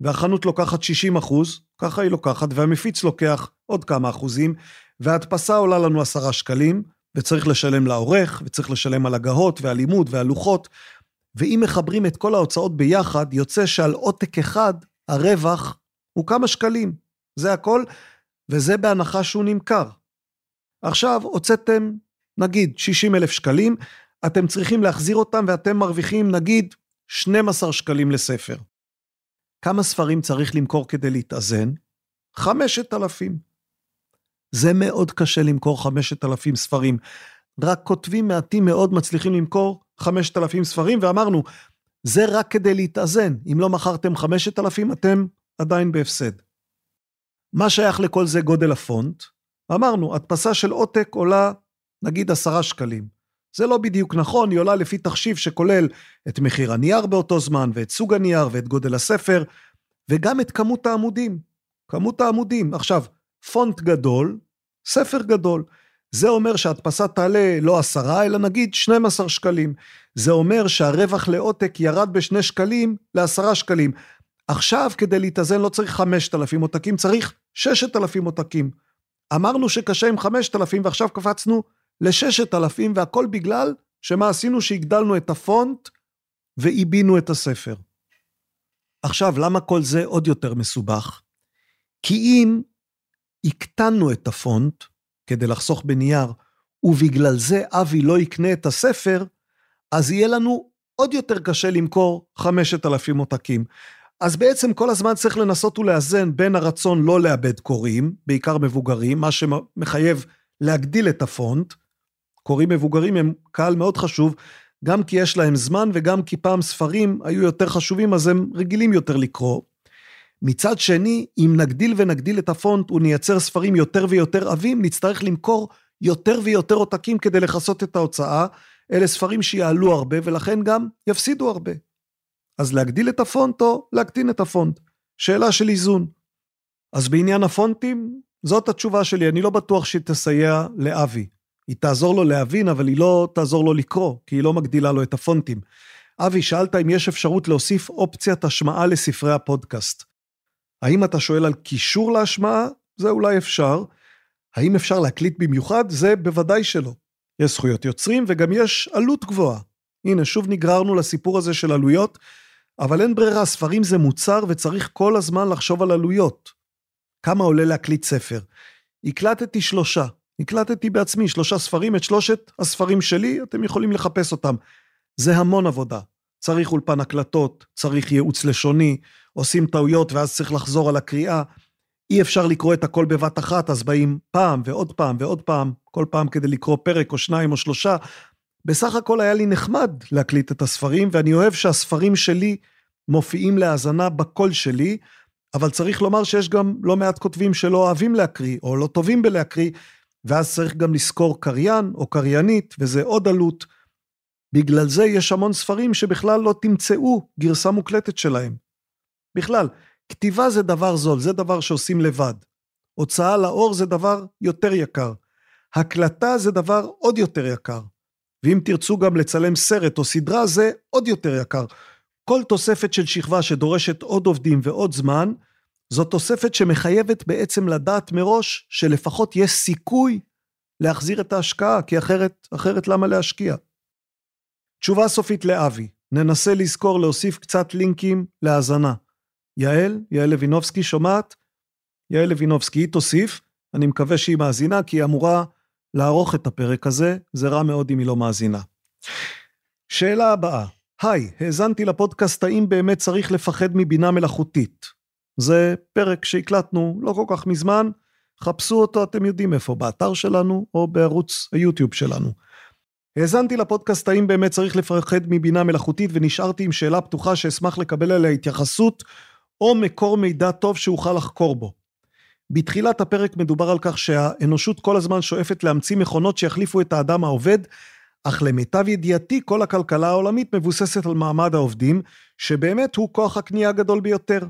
והחנות לוקחת 60 אחוז, ככה היא לוקחת, והמפיץ לוקח עוד כמה אחוזים, וההדפסה עולה לנו 10 שקלים, וצריך לשלם לעורך, וצריך לשלם על הגהות והלימוד והלוחות, ואם מחברים את כל ההוצאות ביחד, יוצא שעל עותק אחד הרווח הוא כמה שקלים. זה הכל, וזה בהנחה שהוא נמכר. עכשיו, הוצאתם, נגיד, 60 אלף שקלים, אתם צריכים להחזיר אותם ואתם מרוויחים, נגיד, 12 שקלים לספר. כמה ספרים צריך למכור כדי להתאזן? 5,000. זה מאוד קשה למכור 5,000 ספרים. רק כותבים מעטים מאוד מצליחים למכור 5,000 ספרים, ואמרנו, זה רק כדי להתאזן. אם לא מכרתם 5,000, אתם עדיין בהפסד. מה שייך לכל זה גודל הפונט? אמרנו, הדפסה של עותק עולה נגיד 10 שקלים. זה לא בדיוק נכון, היא עולה לפי תחשיב שכולל את מחיר הנייר באותו זמן, ואת סוג הנייר, ואת גודל הספר, וגם את כמות העמודים. כמות העמודים. עכשיו, פונט גדול, ספר גדול. זה אומר שההדפסה תעלה לא עשרה, אלא נגיד 12 שקלים. זה אומר שהרווח לעותק ירד בשני שקלים לעשרה שקלים. עכשיו, כדי להתאזן לא צריך 5,000 עותקים, צריך 6,000 עותקים. אמרנו שקשה עם 5,000 ועכשיו קפצנו ל-6,000 והכל בגלל שמה עשינו שהגדלנו את הפונט ועיבינו את הספר. עכשיו, למה כל זה עוד יותר מסובך? כי אם הקטנו את הפונט, כדי לחסוך בנייר, ובגלל זה אבי לא יקנה את הספר, אז יהיה לנו עוד יותר קשה למכור 5,000 עותקים. אז בעצם כל הזמן צריך לנסות ולאזן בין הרצון לא לאבד קוראים, בעיקר מבוגרים, מה שמחייב להגדיל את הפונט. קוראים מבוגרים הם קהל מאוד חשוב, גם כי יש להם זמן וגם כי פעם ספרים היו יותר חשובים, אז הם רגילים יותר לקרוא. מצד שני, אם נגדיל ונגדיל את הפונט ונייצר ספרים יותר ויותר עבים, נצטרך למכור יותר ויותר עותקים כדי לכסות את ההוצאה. אלה ספרים שיעלו הרבה ולכן גם יפסידו הרבה. אז להגדיל את הפונט או להקטין את הפונט? שאלה של איזון. אז בעניין הפונטים, זאת התשובה שלי, אני לא בטוח שהיא תסייע לאבי. היא תעזור לו להבין, אבל היא לא תעזור לו לקרוא, כי היא לא מגדילה לו את הפונטים. אבי, שאלת אם יש אפשרות להוסיף אופציית השמעה לספרי הפודקאסט. האם אתה שואל על קישור להשמעה? זה אולי אפשר. האם אפשר להקליט במיוחד? זה בוודאי שלא. יש זכויות יוצרים וגם יש עלות גבוהה. הנה, שוב נגררנו לסיפור הזה של עלויות, אבל אין ברירה, ספרים זה מוצר וצריך כל הזמן לחשוב על עלויות. כמה עולה להקליט ספר? הקלטתי שלושה. הקלטתי בעצמי שלושה ספרים, את שלושת הספרים שלי, אתם יכולים לחפש אותם. זה המון עבודה. צריך אולפן הקלטות, צריך ייעוץ לשוני, עושים טעויות ואז צריך לחזור על הקריאה. אי אפשר לקרוא את הכל בבת אחת, אז באים פעם ועוד פעם ועוד פעם, כל פעם כדי לקרוא פרק או שניים או שלושה. בסך הכל היה לי נחמד להקליט את הספרים, ואני אוהב שהספרים שלי מופיעים להאזנה בקול שלי, אבל צריך לומר שיש גם לא מעט כותבים שלא אוהבים להקריא, או לא טובים בלהקריא, ואז צריך גם לשכור קריין או קריינית, וזה עוד עלות. בגלל זה יש המון ספרים שבכלל לא תמצאו גרסה מוקלטת שלהם. בכלל, כתיבה זה דבר זול, זה דבר שעושים לבד. הוצאה לאור זה דבר יותר יקר. הקלטה זה דבר עוד יותר יקר. ואם תרצו גם לצלם סרט או סדרה, זה עוד יותר יקר. כל תוספת של שכבה שדורשת עוד עובדים ועוד זמן, זו תוספת שמחייבת בעצם לדעת מראש שלפחות יש סיכוי להחזיר את ההשקעה, כי אחרת, אחרת למה להשקיע? תשובה סופית לאבי, ננסה לזכור להוסיף קצת לינקים להאזנה. יעל, יעל לוינובסקי שומעת? יעל לוינובסקי, היא תוסיף, אני מקווה שהיא מאזינה, כי היא אמורה לערוך את הפרק הזה, זה רע מאוד אם היא לא מאזינה. שאלה הבאה, היי, האזנתי לפודקאסט האם באמת צריך לפחד מבינה מלאכותית. זה פרק שהקלטנו לא כל כך מזמן, חפשו אותו, אתם יודעים איפה, באתר שלנו או בערוץ היוטיוב שלנו. האזנתי לפודקאסט האם באמת צריך לפחד מבינה מלאכותית ונשארתי עם שאלה פתוחה שאשמח לקבל עליה התייחסות או מקור מידע טוב שאוכל לחקור בו. בתחילת הפרק מדובר על כך שהאנושות כל הזמן שואפת להמציא מכונות שיחליפו את האדם העובד, אך למיטב ידיעתי כל הכלכלה העולמית מבוססת על מעמד העובדים, שבאמת הוא כוח הקנייה הגדול ביותר.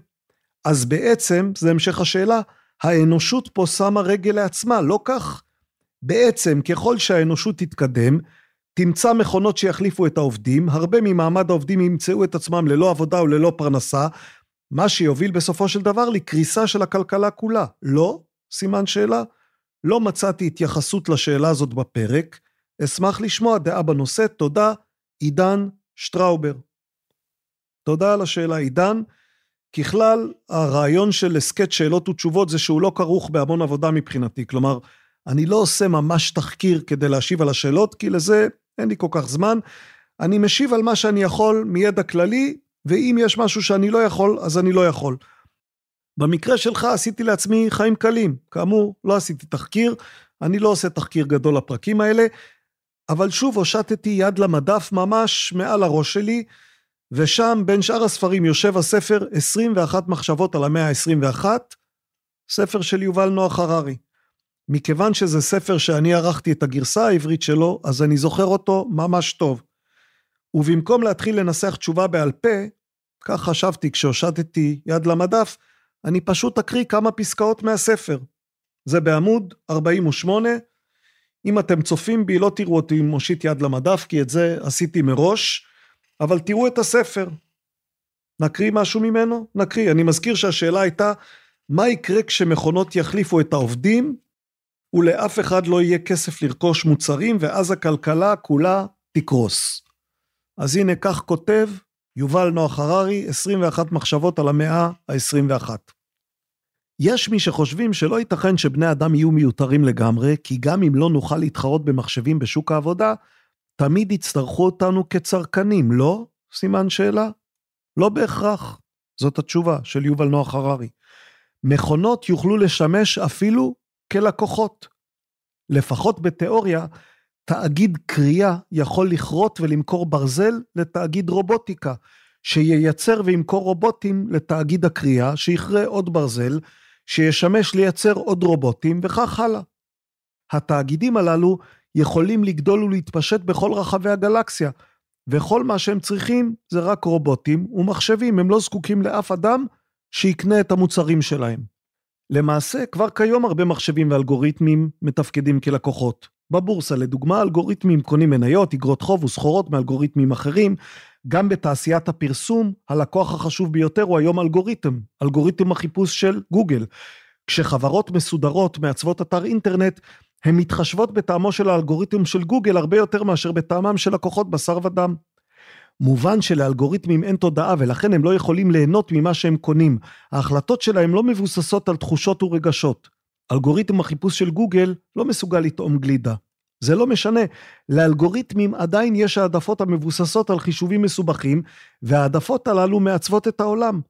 אז בעצם, זה המשך השאלה, האנושות פה שמה רגל לעצמה, לא כך? בעצם, ככל שהאנושות תתקדם, תמצא מכונות שיחליפו את העובדים, הרבה ממעמד העובדים ימצאו את עצמם ללא עבודה וללא פרנסה, מה שיוביל בסופו של דבר לקריסה של הכלכלה כולה. לא? סימן שאלה. לא מצאתי התייחסות לשאלה הזאת בפרק. אשמח לשמוע דעה בנושא. תודה, עידן שטראובר. תודה על השאלה, עידן. ככלל, הרעיון של הסכת שאלות ותשובות זה שהוא לא כרוך בהמון עבודה מבחינתי. כלומר, אני לא עושה ממש תחקיר כדי להשיב על השאלות, כי לזה אין לי כל כך זמן. אני משיב על מה שאני יכול מידע כללי, ואם יש משהו שאני לא יכול, אז אני לא יכול. במקרה שלך עשיתי לעצמי חיים קלים. כאמור, לא עשיתי תחקיר, אני לא עושה תחקיר גדול לפרקים האלה, אבל שוב הושטתי יד למדף ממש מעל הראש שלי, ושם בין שאר הספרים יושב הספר 21 מחשבות על המאה ה-21, ספר של יובל נוח הררי. מכיוון שזה ספר שאני ערכתי את הגרסה העברית שלו, אז אני זוכר אותו ממש טוב. ובמקום להתחיל לנסח תשובה בעל פה, כך חשבתי כשהושטתי יד למדף, אני פשוט אקריא כמה פסקאות מהספר. זה בעמוד 48. אם אתם צופים בי, לא תראו אותי מושיט יד למדף, כי את זה עשיתי מראש, אבל תראו את הספר. נקריא משהו ממנו? נקריא. אני מזכיר שהשאלה הייתה, מה יקרה כשמכונות יחליפו את העובדים, ולאף אחד לא יהיה כסף לרכוש מוצרים, ואז הכלכלה כולה תקרוס. אז הנה כך כותב יובל נוח הררי, 21 מחשבות על המאה ה-21. יש מי שחושבים שלא ייתכן שבני אדם יהיו מיותרים לגמרי, כי גם אם לא נוכל להתחרות במחשבים בשוק העבודה, תמיד יצטרכו אותנו כצרכנים, לא? סימן שאלה. לא בהכרח. זאת התשובה של יובל נוח הררי. מכונות יוכלו לשמש אפילו כלקוחות. לפחות בתיאוריה, תאגיד קריאה יכול לכרות ולמכור ברזל לתאגיד רובוטיקה, שייצר וימכור רובוטים לתאגיד הקריאה, שיכרה עוד ברזל, שישמש לייצר עוד רובוטים, וכך הלאה. התאגידים הללו יכולים לגדול ולהתפשט בכל רחבי הגלקסיה, וכל מה שהם צריכים זה רק רובוטים ומחשבים, הם לא זקוקים לאף אדם שיקנה את המוצרים שלהם. למעשה, כבר כיום הרבה מחשבים ואלגוריתמים מתפקדים כלקוחות. בבורסה, לדוגמה, אלגוריתמים קונים מניות, אגרות חוב וסחורות מאלגוריתמים אחרים. גם בתעשיית הפרסום, הלקוח החשוב ביותר הוא היום אלגוריתם, אלגוריתם החיפוש של גוגל. כשחברות מסודרות מעצבות אתר אינטרנט, הן מתחשבות בטעמו של האלגוריתם של גוגל הרבה יותר מאשר בטעמם של לקוחות בשר ודם. מובן שלאלגוריתמים אין תודעה ולכן הם לא יכולים ליהנות ממה שהם קונים. ההחלטות שלהם לא מבוססות על תחושות ורגשות. אלגוריתם החיפוש של גוגל לא מסוגל לטעום גלידה. זה לא משנה, לאלגוריתמים עדיין יש העדפות המבוססות על חישובים מסובכים, והעדפות הללו מעצבות את העולם.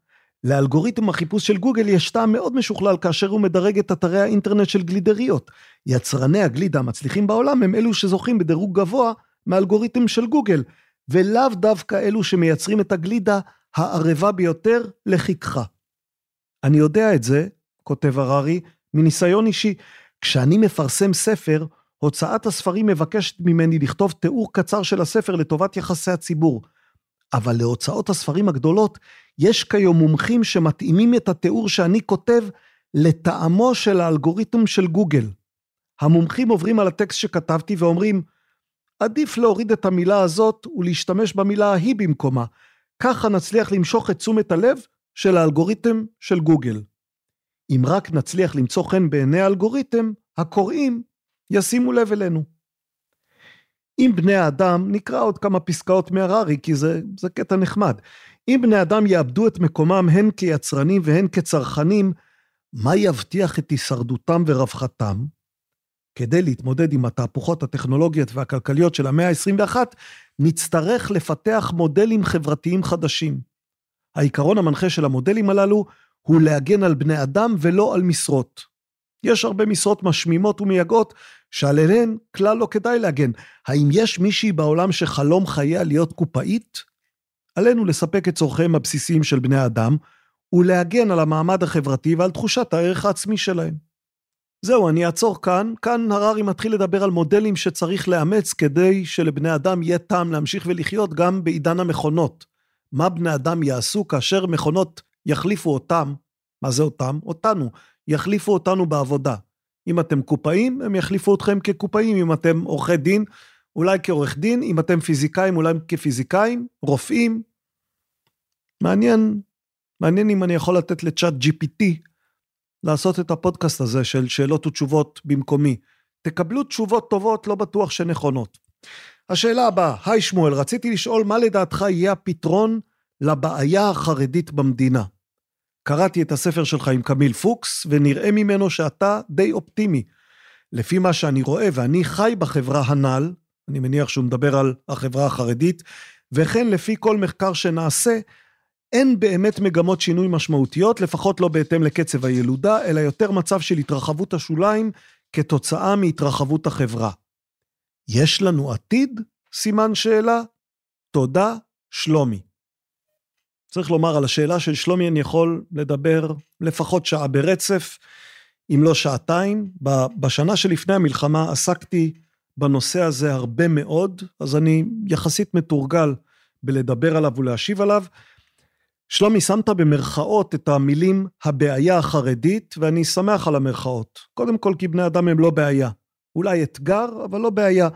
לאלגוריתם החיפוש של גוגל יש טעם מאוד משוכלל כאשר הוא מדרג את אתרי האינטרנט של גלידריות. יצרני הגלידה המצליחים בעולם הם אלו שזוכים בדירוג גבוה מאלגוריתם של גוגל, ולאו דווקא אלו שמייצרים את הגלידה הערבה ביותר לחיכך. אני יודע את זה, כותב הררי, מניסיון אישי, כשאני מפרסם ספר, הוצאת הספרים מבקשת ממני לכתוב תיאור קצר של הספר לטובת יחסי הציבור. אבל להוצאות הספרים הגדולות, יש כיום מומחים שמתאימים את התיאור שאני כותב לטעמו של האלגוריתם של גוגל. המומחים עוברים על הטקסט שכתבתי ואומרים, עדיף להוריד את המילה הזאת ולהשתמש במילה ההיא במקומה, ככה נצליח למשוך את תשומת הלב של האלגוריתם של גוגל. אם רק נצליח למצוא חן בעיני האלגוריתם, הקוראים ישימו לב אלינו. אם בני האדם, נקרא עוד כמה פסקאות מהררי, כי זה, זה קטע נחמד. אם בני אדם יאבדו את מקומם הן כיצרנים והן כצרכנים, מה יבטיח את הישרדותם ורווחתם? כדי להתמודד עם התהפוכות הטכנולוגיות והכלכליות של המאה ה-21, נצטרך לפתח מודלים חברתיים חדשים. העיקרון המנחה של המודלים הללו הוא להגן על בני אדם ולא על משרות. יש הרבה משרות משמימות ומייגעות שעליהן כלל לא כדאי להגן. האם יש מישהי בעולם שחלום חייה להיות קופאית? עלינו לספק את צורכיהם הבסיסיים של בני אדם ולהגן על המעמד החברתי ועל תחושת הערך העצמי שלהם. זהו, אני אעצור כאן. כאן הררי מתחיל לדבר על מודלים שצריך לאמץ כדי שלבני אדם יהיה טעם להמשיך ולחיות גם בעידן המכונות. מה בני אדם יעשו כאשר מכונות יחליפו אותם, מה זה אותם? אותנו, יחליפו אותנו בעבודה. אם אתם קופאים, הם יחליפו אתכם כקופאים, אם אתם עורכי דין, אולי כעורך דין, אם אתם פיזיקאים, אולי כפיזיקאים, רופאים. מעניין, מעניין אם אני יכול לתת לצ'אט GPT לעשות את הפודקאסט הזה של שאלות ותשובות במקומי. תקבלו תשובות טובות, לא בטוח שנכונות. השאלה הבאה, היי שמואל, רציתי לשאול מה לדעתך יהיה הפתרון לבעיה החרדית במדינה. קראתי את הספר שלך עם קמיל פוקס, ונראה ממנו שאתה די אופטימי. לפי מה שאני רואה, ואני חי בחברה הנ"ל, אני מניח שהוא מדבר על החברה החרדית, וכן לפי כל מחקר שנעשה, אין באמת מגמות שינוי משמעותיות, לפחות לא בהתאם לקצב הילודה, אלא יותר מצב של התרחבות השוליים כתוצאה מהתרחבות החברה. יש לנו עתיד? סימן שאלה. תודה, שלומי. צריך לומר, על השאלה של שלומי אני יכול לדבר לפחות שעה ברצף, אם לא שעתיים. בשנה שלפני המלחמה עסקתי בנושא הזה הרבה מאוד, אז אני יחסית מתורגל בלדבר עליו ולהשיב עליו. שלומי, שמת במרכאות את המילים הבעיה החרדית, ואני שמח על המרכאות. קודם כל כי בני אדם הם לא בעיה. אולי אתגר, אבל לא בעיה.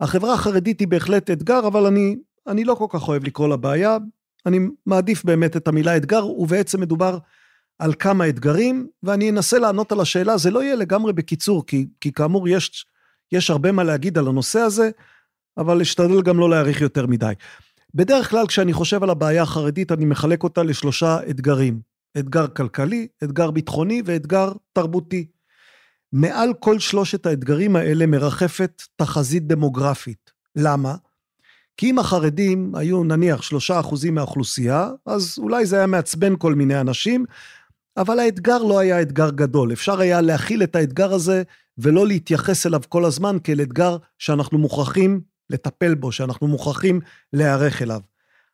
החברה החרדית היא בהחלט אתגר, אבל אני, אני לא כל כך אוהב לקרוא לה בעיה. אני מעדיף באמת את המילה אתגר, ובעצם מדובר על כמה אתגרים, ואני אנסה לענות על השאלה, זה לא יהיה לגמרי בקיצור, כי, כי כאמור יש, יש הרבה מה להגיד על הנושא הזה, אבל אשתדל גם לא להאריך יותר מדי. בדרך כלל כשאני חושב על הבעיה החרדית, אני מחלק אותה לשלושה אתגרים. אתגר כלכלי, אתגר ביטחוני ואתגר תרבותי. מעל כל שלושת האתגרים האלה מרחפת תחזית דמוגרפית. למה? כי אם החרדים היו נניח שלושה אחוזים מהאוכלוסייה, אז אולי זה היה מעצבן כל מיני אנשים, אבל האתגר לא היה אתגר גדול. אפשר היה להכיל את האתגר הזה ולא להתייחס אליו כל הזמן כאל אתגר שאנחנו מוכרחים לטפל בו, שאנחנו מוכרחים להיערך אליו.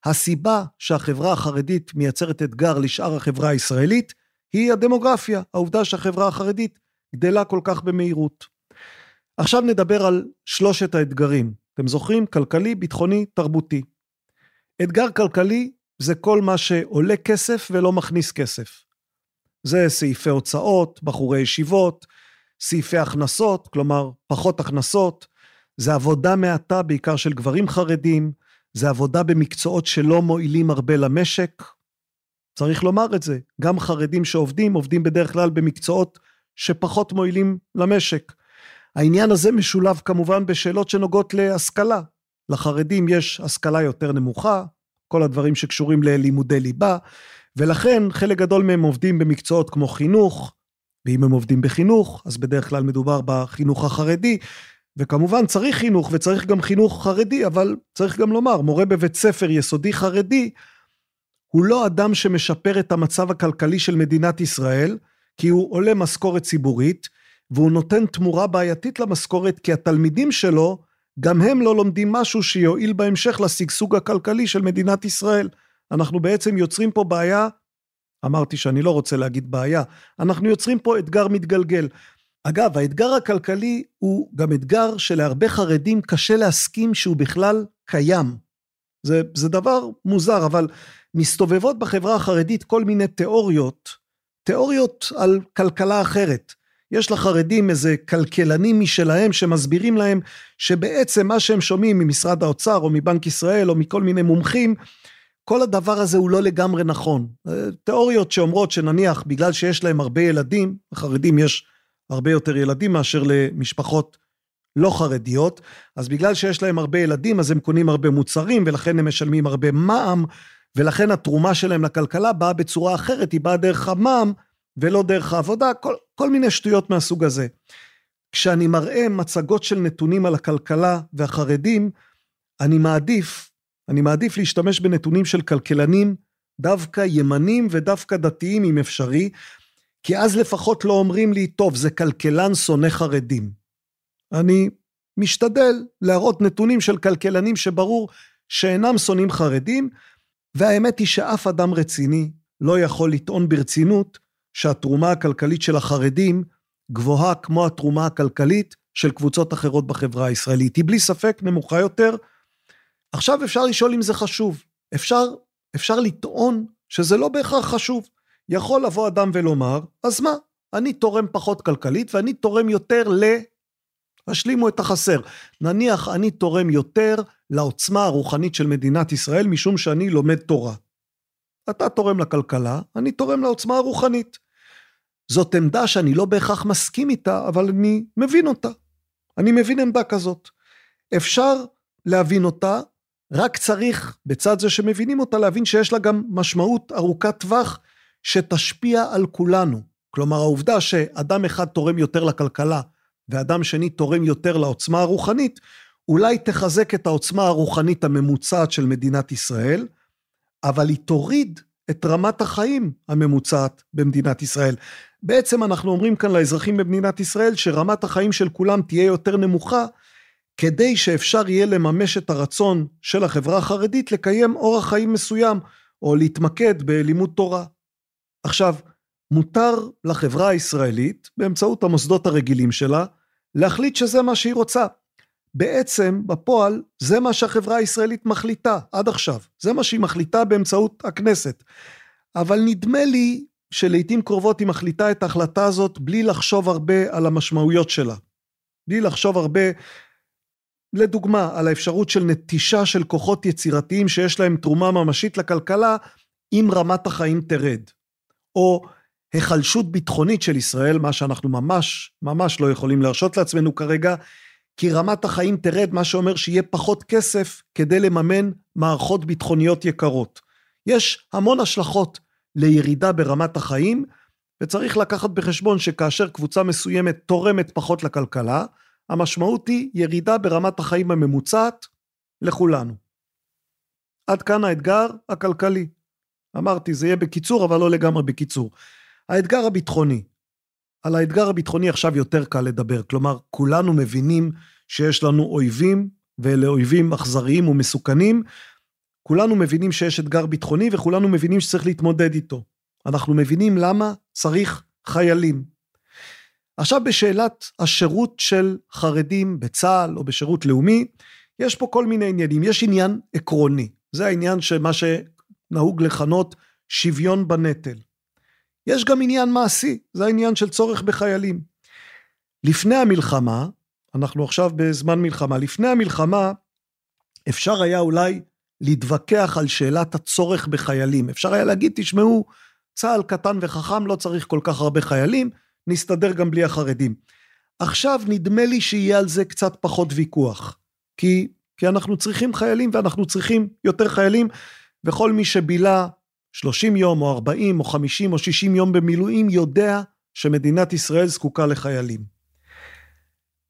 הסיבה שהחברה החרדית מייצרת אתגר לשאר החברה הישראלית, היא הדמוגרפיה, העובדה שהחברה החרדית גדלה כל כך במהירות. עכשיו נדבר על שלושת האתגרים. אתם זוכרים? כלכלי, ביטחוני, תרבותי. אתגר כלכלי זה כל מה שעולה כסף ולא מכניס כסף. זה סעיפי הוצאות, בחורי ישיבות, סעיפי הכנסות, כלומר פחות הכנסות, זה עבודה מעטה בעיקר של גברים חרדים, זה עבודה במקצועות שלא מועילים הרבה למשק. צריך לומר את זה, גם חרדים שעובדים, עובדים בדרך כלל במקצועות שפחות מועילים למשק. העניין הזה משולב כמובן בשאלות שנוגעות להשכלה. לחרדים יש השכלה יותר נמוכה, כל הדברים שקשורים ללימודי ליבה, ולכן חלק גדול מהם עובדים במקצועות כמו חינוך, ואם הם עובדים בחינוך, אז בדרך כלל מדובר בחינוך החרדי, וכמובן צריך חינוך וצריך גם חינוך חרדי, אבל צריך גם לומר, מורה בבית ספר יסודי חרדי, הוא לא אדם שמשפר את המצב הכלכלי של מדינת ישראל, כי הוא עולה משכורת ציבורית, והוא נותן תמורה בעייתית למשכורת, כי התלמידים שלו, גם הם לא לומדים משהו שיועיל בהמשך לשגשוג הכלכלי של מדינת ישראל. אנחנו בעצם יוצרים פה בעיה, אמרתי שאני לא רוצה להגיד בעיה, אנחנו יוצרים פה אתגר מתגלגל. אגב, האתגר הכלכלי הוא גם אתגר שלהרבה חרדים קשה להסכים שהוא בכלל קיים. זה, זה דבר מוזר, אבל מסתובבות בחברה החרדית כל מיני תיאוריות, תיאוריות על כלכלה אחרת. יש לחרדים איזה כלכלנים משלהם שמסבירים להם שבעצם מה שהם שומעים ממשרד האוצר או מבנק ישראל או מכל מיני מומחים, כל הדבר הזה הוא לא לגמרי נכון. תיאוריות שאומרות שנניח בגלל שיש להם הרבה ילדים, לחרדים יש הרבה יותר ילדים מאשר למשפחות לא חרדיות, אז בגלל שיש להם הרבה ילדים אז הם קונים הרבה מוצרים ולכן הם משלמים הרבה מע"מ, ולכן התרומה שלהם לכלכלה באה בצורה אחרת, היא באה דרך המע"מ ולא דרך העבודה, כל, כל מיני שטויות מהסוג הזה. כשאני מראה מצגות של נתונים על הכלכלה והחרדים, אני מעדיף, אני מעדיף להשתמש בנתונים של כלכלנים דווקא ימנים ודווקא דתיים אם אפשרי, כי אז לפחות לא אומרים לי, טוב, זה כלכלן שונא חרדים. אני משתדל להראות נתונים של כלכלנים שברור שאינם שונאים חרדים, והאמת היא שאף אדם רציני לא יכול לטעון ברצינות שהתרומה הכלכלית של החרדים גבוהה כמו התרומה הכלכלית של קבוצות אחרות בחברה הישראלית. היא בלי ספק נמוכה יותר. עכשיו אפשר לשאול אם זה חשוב. אפשר, אפשר לטעון שזה לא בהכרח חשוב. יכול לבוא אדם ולומר, אז מה, אני תורם פחות כלכלית ואני תורם יותר ל... השלימו את החסר. נניח אני תורם יותר לעוצמה הרוחנית של מדינת ישראל משום שאני לומד תורה. אתה תורם לכלכלה, אני תורם לעוצמה הרוחנית. זאת עמדה שאני לא בהכרח מסכים איתה, אבל אני מבין אותה. אני מבין עמדה כזאת. אפשר להבין אותה, רק צריך, בצד זה שמבינים אותה, להבין שיש לה גם משמעות ארוכת טווח שתשפיע על כולנו. כלומר, העובדה שאדם אחד תורם יותר לכלכלה ואדם שני תורם יותר לעוצמה הרוחנית, אולי תחזק את העוצמה הרוחנית הממוצעת של מדינת ישראל, אבל היא תוריד את רמת החיים הממוצעת במדינת ישראל. בעצם אנחנו אומרים כאן לאזרחים במדינת ישראל שרמת החיים של כולם תהיה יותר נמוכה, כדי שאפשר יהיה לממש את הרצון של החברה החרדית לקיים אורח חיים מסוים, או להתמקד בלימוד תורה. עכשיו, מותר לחברה הישראלית, באמצעות המוסדות הרגילים שלה, להחליט שזה מה שהיא רוצה. בעצם, בפועל, זה מה שהחברה הישראלית מחליטה עד עכשיו. זה מה שהיא מחליטה באמצעות הכנסת. אבל נדמה לי שלעיתים קרובות היא מחליטה את ההחלטה הזאת בלי לחשוב הרבה על המשמעויות שלה. בלי לחשוב הרבה, לדוגמה, על האפשרות של נטישה של כוחות יצירתיים שיש להם תרומה ממשית לכלכלה, אם רמת החיים תרד. או היחלשות ביטחונית של ישראל, מה שאנחנו ממש ממש לא יכולים להרשות לעצמנו כרגע, כי רמת החיים תרד, מה שאומר שיהיה פחות כסף כדי לממן מערכות ביטחוניות יקרות. יש המון השלכות לירידה ברמת החיים, וצריך לקחת בחשבון שכאשר קבוצה מסוימת תורמת פחות לכלכלה, המשמעות היא ירידה ברמת החיים הממוצעת לכולנו. עד כאן האתגר הכלכלי. אמרתי, זה יהיה בקיצור, אבל לא לגמרי בקיצור. האתגר הביטחוני. על האתגר הביטחוני עכשיו יותר קל לדבר, כלומר, כולנו מבינים שיש לנו אויבים, ואלה אויבים אכזריים ומסוכנים. כולנו מבינים שיש אתגר ביטחוני, וכולנו מבינים שצריך להתמודד איתו. אנחנו מבינים למה צריך חיילים. עכשיו בשאלת השירות של חרדים בצה"ל או בשירות לאומי, יש פה כל מיני עניינים. יש עניין עקרוני, זה העניין שמה שנהוג לכנות שוויון בנטל. יש גם עניין מעשי, זה העניין של צורך בחיילים. לפני המלחמה, אנחנו עכשיו בזמן מלחמה, לפני המלחמה אפשר היה אולי להתווכח על שאלת הצורך בחיילים. אפשר היה להגיד, תשמעו, צה"ל קטן וחכם, לא צריך כל כך הרבה חיילים, נסתדר גם בלי החרדים. עכשיו נדמה לי שיהיה על זה קצת פחות ויכוח, כי, כי אנחנו צריכים חיילים ואנחנו צריכים יותר חיילים, וכל מי שבילה 30 יום או 40 או 50 או 60 יום במילואים יודע שמדינת ישראל זקוקה לחיילים.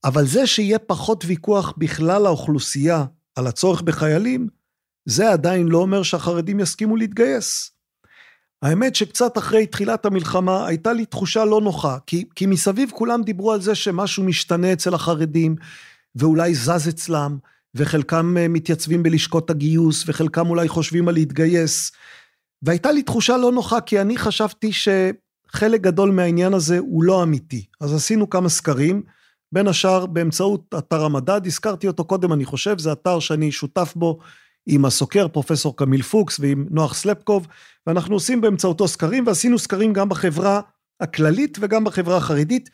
אבל זה שיהיה פחות ויכוח בכלל האוכלוסייה על הצורך בחיילים, זה עדיין לא אומר שהחרדים יסכימו להתגייס. האמת שקצת אחרי תחילת המלחמה הייתה לי תחושה לא נוחה, כי, כי מסביב כולם דיברו על זה שמשהו משתנה אצל החרדים, ואולי זז אצלם, וחלקם אה, מתייצבים בלשכות הגיוס, וחלקם אולי חושבים על להתגייס, והייתה לי תחושה לא נוחה, כי אני חשבתי שחלק גדול מהעניין הזה הוא לא אמיתי. אז עשינו כמה סקרים, בין השאר באמצעות אתר המדד, הזכרתי אותו קודם, אני חושב, זה אתר שאני שותף בו עם הסוקר, פרופסור קמיל פוקס ועם נוח סלפקוב, ואנחנו עושים באמצעותו סקרים, ועשינו סקרים גם בחברה הכללית וגם בחברה החרדית,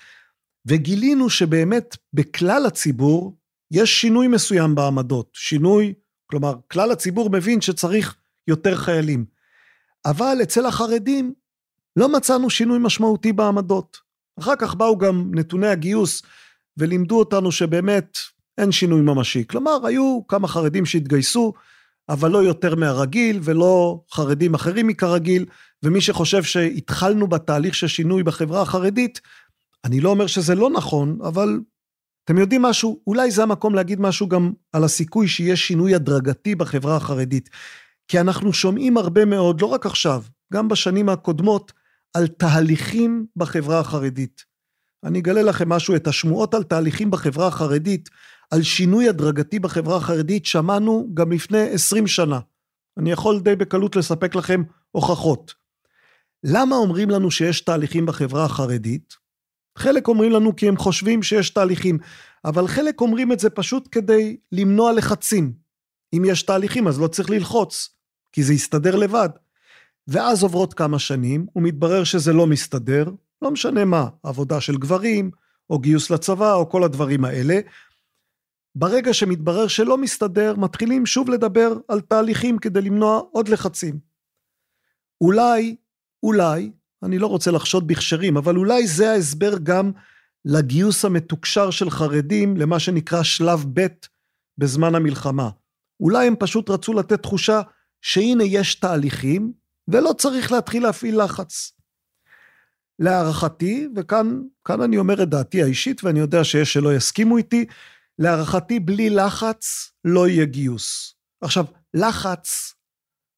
וגילינו שבאמת בכלל הציבור יש שינוי מסוים בעמדות, שינוי, כלומר, כלל הציבור מבין שצריך יותר חיילים. אבל אצל החרדים לא מצאנו שינוי משמעותי בעמדות. אחר כך באו גם נתוני הגיוס ולימדו אותנו שבאמת אין שינוי ממשי. כלומר, היו כמה חרדים שהתגייסו, אבל לא יותר מהרגיל ולא חרדים אחרים מכרגיל, ומי שחושב שהתחלנו בתהליך של שינוי בחברה החרדית, אני לא אומר שזה לא נכון, אבל אתם יודעים משהו? אולי זה המקום להגיד משהו גם על הסיכוי שיהיה שינוי הדרגתי בחברה החרדית. כי אנחנו שומעים הרבה מאוד, לא רק עכשיו, גם בשנים הקודמות, על תהליכים בחברה החרדית. אני אגלה לכם משהו, את השמועות על תהליכים בחברה החרדית, על שינוי הדרגתי בחברה החרדית, שמענו גם לפני 20 שנה. אני יכול די בקלות לספק לכם הוכחות. למה אומרים לנו שיש תהליכים בחברה החרדית? חלק אומרים לנו כי הם חושבים שיש תהליכים, אבל חלק אומרים את זה פשוט כדי למנוע לחצים. אם יש תהליכים אז לא צריך ללחוץ, כי זה יסתדר לבד. ואז עוברות כמה שנים, ומתברר שזה לא מסתדר, לא משנה מה, עבודה של גברים, או גיוס לצבא, או כל הדברים האלה. ברגע שמתברר שלא מסתדר, מתחילים שוב לדבר על תהליכים כדי למנוע עוד לחצים. אולי, אולי, אני לא רוצה לחשוד בכשרים, אבל אולי זה ההסבר גם לגיוס המתוקשר של חרדים למה שנקרא שלב ב' בזמן המלחמה. אולי הם פשוט רצו לתת תחושה שהנה יש תהליכים, ולא צריך להתחיל להפעיל לחץ. להערכתי, וכאן אני אומר את דעתי האישית, ואני יודע שיש שלא יסכימו איתי, להערכתי בלי לחץ לא יהיה גיוס. עכשיו, לחץ,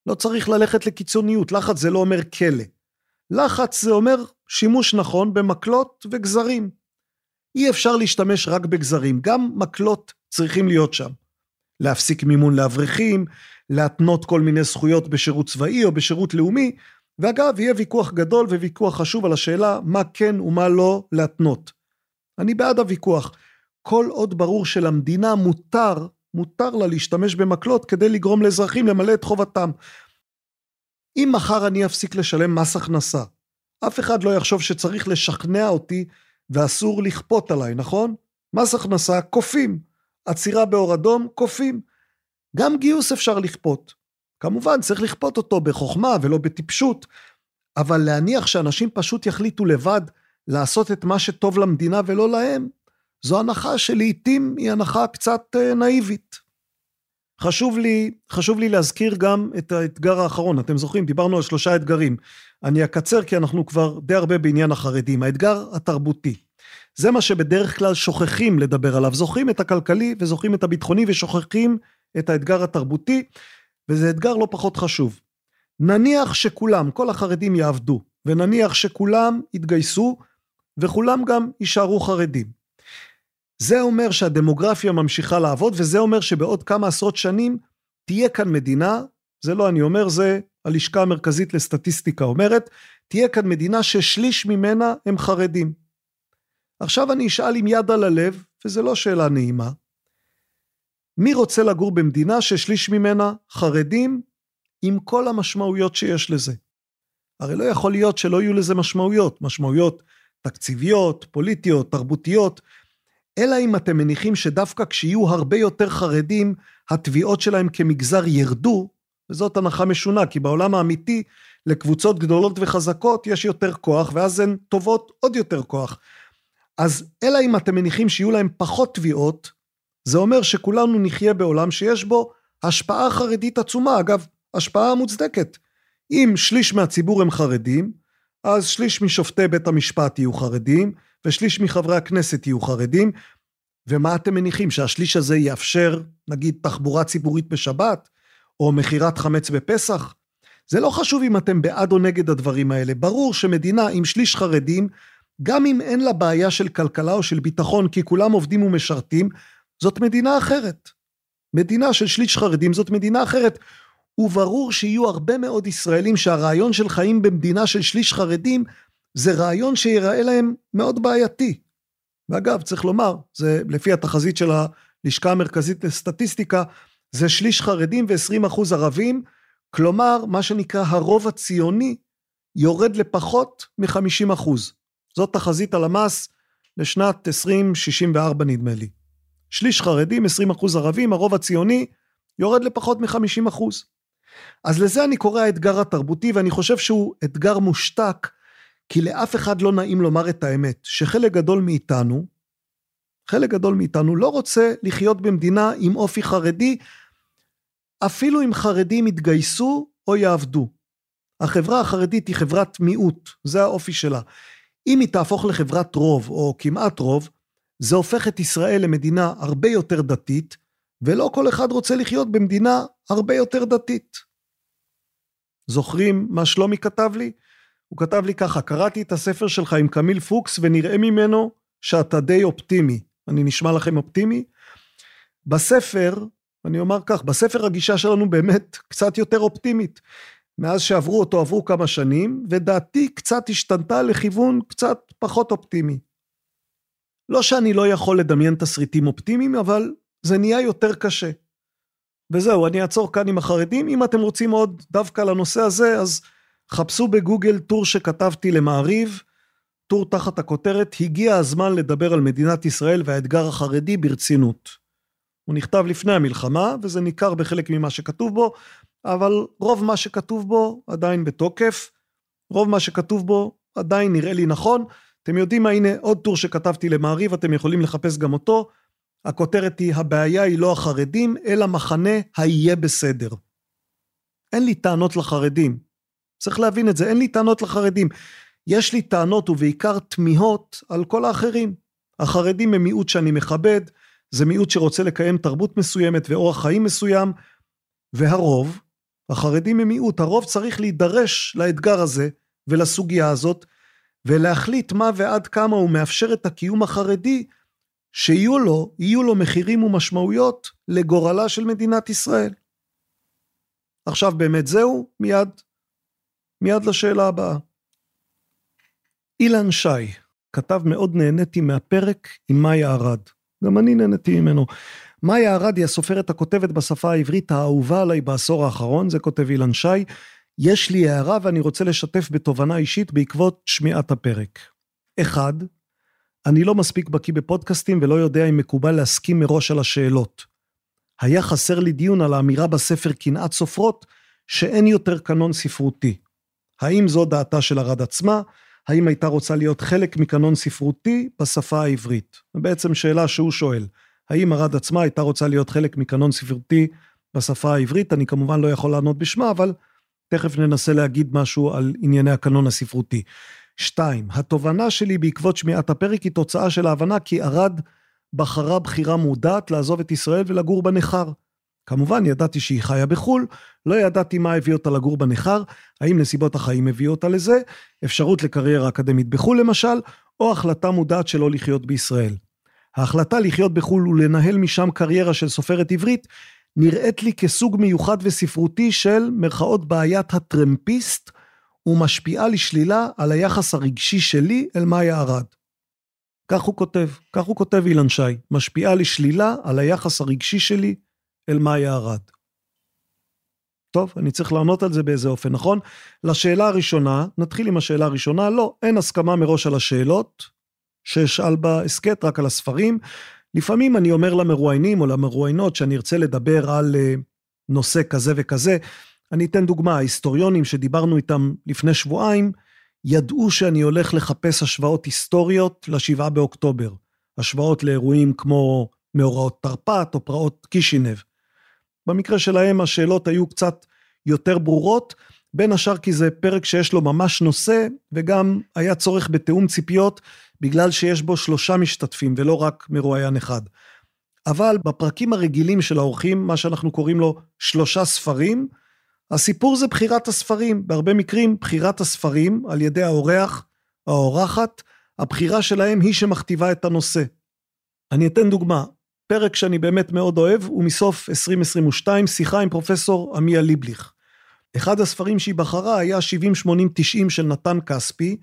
לא צריך ללכת לקיצוניות, לחץ זה לא אומר כלא. לחץ זה אומר שימוש נכון במקלות וגזרים. אי אפשר להשתמש רק בגזרים, גם מקלות צריכים להיות שם. להפסיק מימון לאברכים, להתנות כל מיני זכויות בשירות צבאי או בשירות לאומי, ואגב, יהיה ויכוח גדול וויכוח חשוב על השאלה מה כן ומה לא להתנות. אני בעד הוויכוח. כל עוד ברור שלמדינה מותר, מותר לה להשתמש במקלות כדי לגרום לאזרחים למלא את חובתם. אם מחר אני אפסיק לשלם מס הכנסה, אף אחד לא יחשוב שצריך לשכנע אותי ואסור לכפות עליי, נכון? מס הכנסה, כופים. עצירה באור אדום, כופים. גם גיוס אפשר לכפות. כמובן, צריך לכפות אותו בחוכמה ולא בטיפשות, אבל להניח שאנשים פשוט יחליטו לבד לעשות את מה שטוב למדינה ולא להם, זו הנחה שלעיתים היא הנחה קצת אה, נאיבית. חשוב לי, חשוב לי להזכיר גם את האתגר האחרון. אתם זוכרים, דיברנו על שלושה אתגרים. אני אקצר כי אנחנו כבר די הרבה בעניין החרדים. האתגר התרבותי. זה מה שבדרך כלל שוכחים לדבר עליו. זוכרים את הכלכלי וזוכרים את הביטחוני ושוכחים את האתגר התרבותי, וזה אתגר לא פחות חשוב. נניח שכולם, כל החרדים יעבדו, ונניח שכולם יתגייסו, וכולם גם יישארו חרדים. זה אומר שהדמוגרפיה ממשיכה לעבוד, וזה אומר שבעוד כמה עשרות שנים תהיה כאן מדינה, זה לא אני אומר, זה הלשכה המרכזית לסטטיסטיקה אומרת, תהיה כאן מדינה ששליש ממנה הם חרדים. עכשיו אני אשאל עם יד על הלב, וזו לא שאלה נעימה, מי רוצה לגור במדינה ששליש ממנה חרדים עם כל המשמעויות שיש לזה? הרי לא יכול להיות שלא יהיו לזה משמעויות, משמעויות תקציביות, פוליטיות, תרבותיות, אלא אם אתם מניחים שדווקא כשיהיו הרבה יותר חרדים, התביעות שלהם כמגזר ירדו, וזאת הנחה משונה, כי בעולם האמיתי, לקבוצות גדולות וחזקות יש יותר כוח, ואז הן טובות עוד יותר כוח. אז אלא אם אתם מניחים שיהיו להם פחות תביעות, זה אומר שכולנו נחיה בעולם שיש בו השפעה חרדית עצומה, אגב, השפעה מוצדקת. אם שליש מהציבור הם חרדים, אז שליש משופטי בית המשפט יהיו חרדים, ושליש מחברי הכנסת יהיו חרדים, ומה אתם מניחים, שהשליש הזה יאפשר, נגיד, תחבורה ציבורית בשבת, או מכירת חמץ בפסח? זה לא חשוב אם אתם בעד או נגד הדברים האלה. ברור שמדינה עם שליש חרדים, גם אם אין לה בעיה של כלכלה או של ביטחון, כי כולם עובדים ומשרתים, זאת מדינה אחרת. מדינה של שליש חרדים זאת מדינה אחרת. וברור שיהיו הרבה מאוד ישראלים שהרעיון של חיים במדינה של שליש חרדים זה רעיון שיראה להם מאוד בעייתי. ואגב, צריך לומר, זה לפי התחזית של הלשכה המרכזית לסטטיסטיקה, זה שליש חרדים ו-20 אחוז ערבים, כלומר, מה שנקרא הרוב הציוני יורד לפחות מ-50 אחוז. זאת תחזית הלמ"ס לשנת 2064 נדמה לי. שליש חרדים, 20 אחוז ערבים, הרוב הציוני יורד לפחות מ-50 אחוז. אז לזה אני קורא האתגר התרבותי, ואני חושב שהוא אתגר מושתק, כי לאף אחד לא נעים לומר את האמת, שחלק גדול מאיתנו, חלק גדול מאיתנו לא רוצה לחיות במדינה עם אופי חרדי, אפילו אם חרדים יתגייסו או יעבדו. החברה החרדית היא חברת מיעוט, זה האופי שלה. אם היא תהפוך לחברת רוב או כמעט רוב, זה הופך את ישראל למדינה הרבה יותר דתית, ולא כל אחד רוצה לחיות במדינה הרבה יותר דתית. זוכרים מה שלומי כתב לי? הוא כתב לי ככה, קראתי את הספר שלך עם קמיל פוקס ונראה ממנו שאתה די אופטימי. אני נשמע לכם אופטימי? בספר, אני אומר כך, בספר הגישה שלנו באמת קצת יותר אופטימית. מאז שעברו אותו עברו כמה שנים, ודעתי קצת השתנתה לכיוון קצת פחות אופטימי. לא שאני לא יכול לדמיין תסריטים אופטימיים, אבל זה נהיה יותר קשה. וזהו, אני אעצור כאן עם החרדים. אם אתם רוצים עוד דווקא לנושא הזה, אז חפשו בגוגל טור שכתבתי למעריב, טור תחת הכותרת, הגיע הזמן לדבר על מדינת ישראל והאתגר החרדי ברצינות. הוא נכתב לפני המלחמה, וזה ניכר בחלק ממה שכתוב בו, אבל רוב מה שכתוב בו עדיין בתוקף, רוב מה שכתוב בו עדיין נראה לי נכון. אתם יודעים מה, הנה עוד טור שכתבתי למעריב, אתם יכולים לחפש גם אותו. הכותרת היא, הבעיה היא לא החרדים, אלא מחנה היהיה בסדר. אין לי טענות לחרדים. צריך להבין את זה, אין לי טענות לחרדים. יש לי טענות ובעיקר תמיהות על כל האחרים. החרדים הם מיעוט שאני מכבד, זה מיעוט שרוצה לקיים תרבות מסוימת ואורח חיים מסוים, והרוב, החרדים הם מיעוט, הרוב צריך להידרש לאתגר הזה ולסוגיה הזאת, ולהחליט מה ועד כמה הוא מאפשר את הקיום החרדי, שיהיו לו, יהיו לו מחירים ומשמעויות לגורלה של מדינת ישראל. עכשיו באמת זהו, מיד, מיד לשאלה הבאה. אילן שי כתב מאוד נהניתי מהפרק עם מאיה ארד. גם אני נהניתי ממנו. מאיה ארד היא הסופרת הכותבת בשפה העברית האהובה עליי בעשור האחרון, זה כותב אילן שי. יש לי הערה ואני רוצה לשתף בתובנה אישית בעקבות שמיעת הפרק. אחד, אני לא מספיק בקיא בפודקאסטים ולא יודע אם מקובל להסכים מראש על השאלות. היה חסר לי דיון על האמירה בספר קנאת סופרות, שאין יותר קנון ספרותי. האם זו דעתה של ארד עצמה? האם הייתה רוצה להיות חלק מקנון ספרותי בשפה העברית? זו בעצם שאלה שהוא שואל. האם ארד עצמה הייתה רוצה להיות חלק מקנון ספרותי בשפה העברית? אני כמובן לא יכול לענות בשמה, אבל תכף ננסה להגיד משהו על ענייני הקנון הספרותי. שתיים, התובנה שלי בעקבות שמיעת הפרק היא תוצאה של ההבנה כי ארד בחרה בחירה מודעת לעזוב את ישראל ולגור בניכר. כמובן, ידעתי שהיא חיה בחו"ל, לא ידעתי מה הביא אותה לגור בניכר, האם נסיבות החיים הביאו אותה לזה, אפשרות לקריירה אקדמית בחו"ל למשל, או החלטה מודעת שלא לחיות בישראל. ההחלטה לחיות בחו"ל ולנהל משם קריירה של סופרת עברית, נראית לי כסוג מיוחד וספרותי של מרכאות בעיית הטרמפיסט, ומשפיעה לשלילה על היחס הרגשי שלי אל מאיה ארד. כך הוא כותב, כך הוא כותב אילן שי, משפיעה לשלילה על היחס הרגשי שלי אל מאיה ארד. טוב, אני צריך לענות על זה באיזה אופן, נכון? לשאלה הראשונה, נתחיל עם השאלה הראשונה, לא, אין הסכמה מראש על השאלות, שאשאל בהסכת רק על הספרים. לפעמים אני אומר למרואיינים או למרואיינות שאני ארצה לדבר על אה, נושא כזה וכזה. אני אתן דוגמה, ההיסטוריונים שדיברנו איתם לפני שבועיים, ידעו שאני הולך לחפש השוואות היסטוריות לשבעה באוקטובר. השוואות לאירועים כמו מאורעות תרפ"ט או פרעות קישינב. במקרה שלהם השאלות היו קצת יותר ברורות, בין השאר כי זה פרק שיש לו ממש נושא, וגם היה צורך בתיאום ציפיות, בגלל שיש בו שלושה משתתפים ולא רק מרואיין אחד. אבל בפרקים הרגילים של האורחים, מה שאנחנו קוראים לו שלושה ספרים, הסיפור זה בחירת הספרים. בהרבה מקרים בחירת הספרים על ידי האורח, האורחת, הבחירה שלהם היא שמכתיבה את הנושא. אני אתן דוגמה, פרק שאני באמת מאוד אוהב הוא מסוף 2022, שיחה עם פרופסור עמיה ליבליך. אחד הספרים שהיא בחרה היה 70-80-90 של נתן כספי,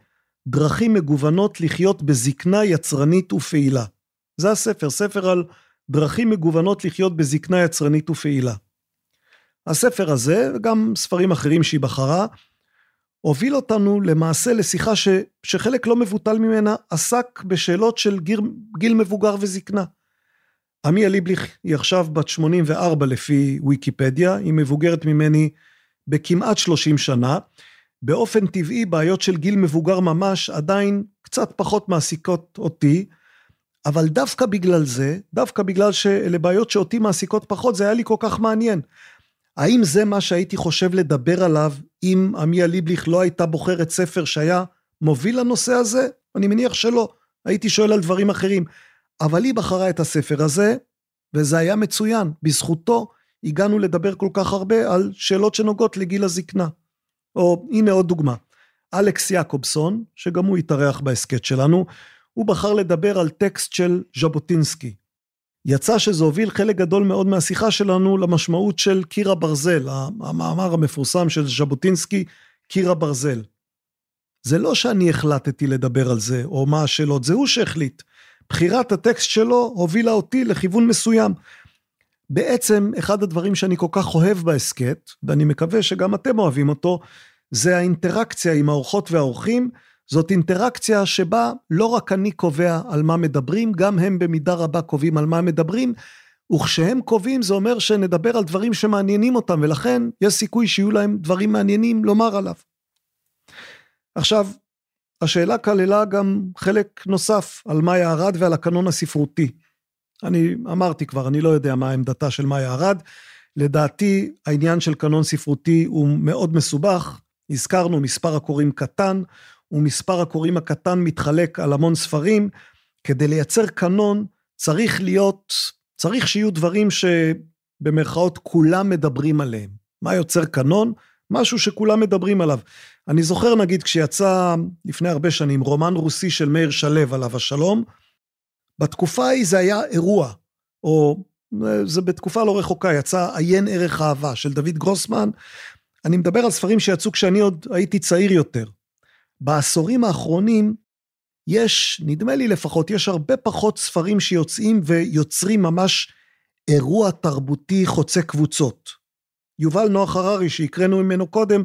דרכים מגוונות לחיות בזקנה יצרנית ופעילה. זה הספר, ספר על דרכים מגוונות לחיות בזקנה יצרנית ופעילה. הספר הזה, וגם ספרים אחרים שהיא בחרה, הוביל אותנו למעשה לשיחה ש, שחלק לא מבוטל ממנה עסק בשאלות של גיל, גיל מבוגר וזקנה. עמיה ליבליך היא עכשיו בת 84 לפי ויקיפדיה, היא מבוגרת ממני בכמעט 30 שנה. באופן טבעי בעיות של גיל מבוגר ממש עדיין קצת פחות מעסיקות אותי, אבל דווקא בגלל זה, דווקא בגלל שאלה בעיות שאותי מעסיקות פחות, זה היה לי כל כך מעניין. האם זה מה שהייתי חושב לדבר עליו אם עמיה ליבליך לא הייתה בוחרת ספר שהיה מוביל לנושא הזה? אני מניח שלא, הייתי שואל על דברים אחרים. אבל היא בחרה את הספר הזה, וזה היה מצוין. בזכותו הגענו לדבר כל כך הרבה על שאלות שנוגעות לגיל הזקנה. או הנה עוד דוגמה. אלכס יעקובסון, שגם הוא התארח בהסכת שלנו, הוא בחר לדבר על טקסט של ז'בוטינסקי. יצא שזה הוביל חלק גדול מאוד מהשיחה שלנו למשמעות של קיר הברזל, המאמר המפורסם של ז'בוטינסקי, קיר הברזל. זה לא שאני החלטתי לדבר על זה, או מה השאלות, זה הוא שהחליט. בחירת הטקסט שלו הובילה אותי לכיוון מסוים. בעצם, אחד הדברים שאני כל כך אוהב בהסכת, ואני מקווה שגם אתם אוהבים אותו, זה האינטראקציה עם האורחות והאורחים. זאת אינטראקציה שבה לא רק אני קובע על מה מדברים, גם הם במידה רבה קובעים על מה מדברים, וכשהם קובעים זה אומר שנדבר על דברים שמעניינים אותם, ולכן יש סיכוי שיהיו להם דברים מעניינים לומר עליו. עכשיו, השאלה כללה גם חלק נוסף על מאיה ארד ועל הקנון הספרותי. אני אמרתי כבר, אני לא יודע מה עמדתה של מאיה ארד. לדעתי, העניין של קנון ספרותי הוא מאוד מסובך. הזכרנו, מספר הקוראים קטן, ומספר הקוראים הקטן מתחלק על המון ספרים. כדי לייצר קנון צריך להיות, צריך שיהיו דברים שבמרכאות כולם מדברים עליהם. מה יוצר קנון? משהו שכולם מדברים עליו. אני זוכר נגיד כשיצא לפני הרבה שנים רומן רוסי של מאיר שלו עליו השלום, בתקופה ההיא זה היה אירוע, או זה בתקופה לא רחוקה, יצא עיין ערך אהבה של דוד גרוסמן. אני מדבר על ספרים שיצאו כשאני עוד הייתי צעיר יותר. בעשורים האחרונים יש, נדמה לי לפחות, יש הרבה פחות ספרים שיוצאים ויוצרים ממש אירוע תרבותי חוצה קבוצות. יובל נוח הררי, שהקראנו ממנו קודם,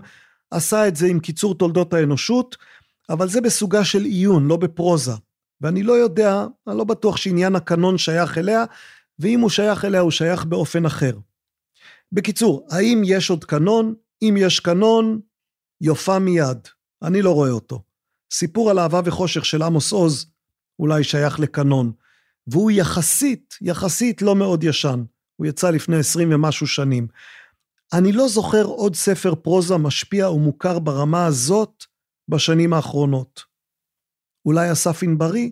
עשה את זה עם קיצור תולדות האנושות, אבל זה בסוגה של עיון, לא בפרוזה. ואני לא יודע, אני לא בטוח שעניין הקנון שייך אליה, ואם הוא שייך אליה, הוא שייך באופן אחר. בקיצור, האם יש עוד קנון? אם יש קנון, יופה מיד. אני לא רואה אותו. סיפור על אהבה וחושך של עמוס עוז אולי שייך לקנון, והוא יחסית, יחסית לא מאוד ישן. הוא יצא לפני עשרים ומשהו שנים. אני לא זוכר עוד ספר פרוזה משפיע ומוכר ברמה הזאת בשנים האחרונות. אולי אסף ענברי,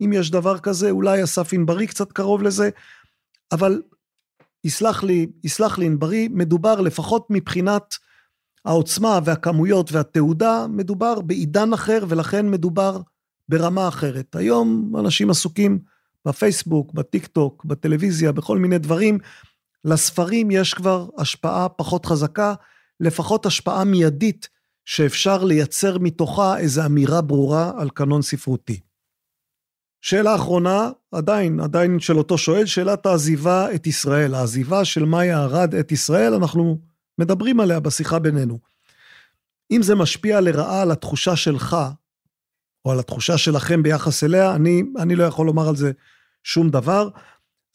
אם יש דבר כזה, אולי אסף ענברי קצת קרוב לזה, אבל יסלח לי, יסלח לי ענברי, מדובר לפחות מבחינת העוצמה והכמויות והתעודה, מדובר בעידן אחר ולכן מדובר ברמה אחרת. היום אנשים עסוקים בפייסבוק, בטיק טוק, בטלוויזיה, בכל מיני דברים. לספרים יש כבר השפעה פחות חזקה, לפחות השפעה מיידית שאפשר לייצר מתוכה איזו אמירה ברורה על קנון ספרותי. שאלה אחרונה, עדיין, עדיין של אותו שואל, שאלת העזיבה את ישראל. העזיבה של מאיה ארד את ישראל, אנחנו מדברים עליה בשיחה בינינו. אם זה משפיע לרעה על התחושה שלך, או על התחושה שלכם ביחס אליה, אני, אני לא יכול לומר על זה שום דבר.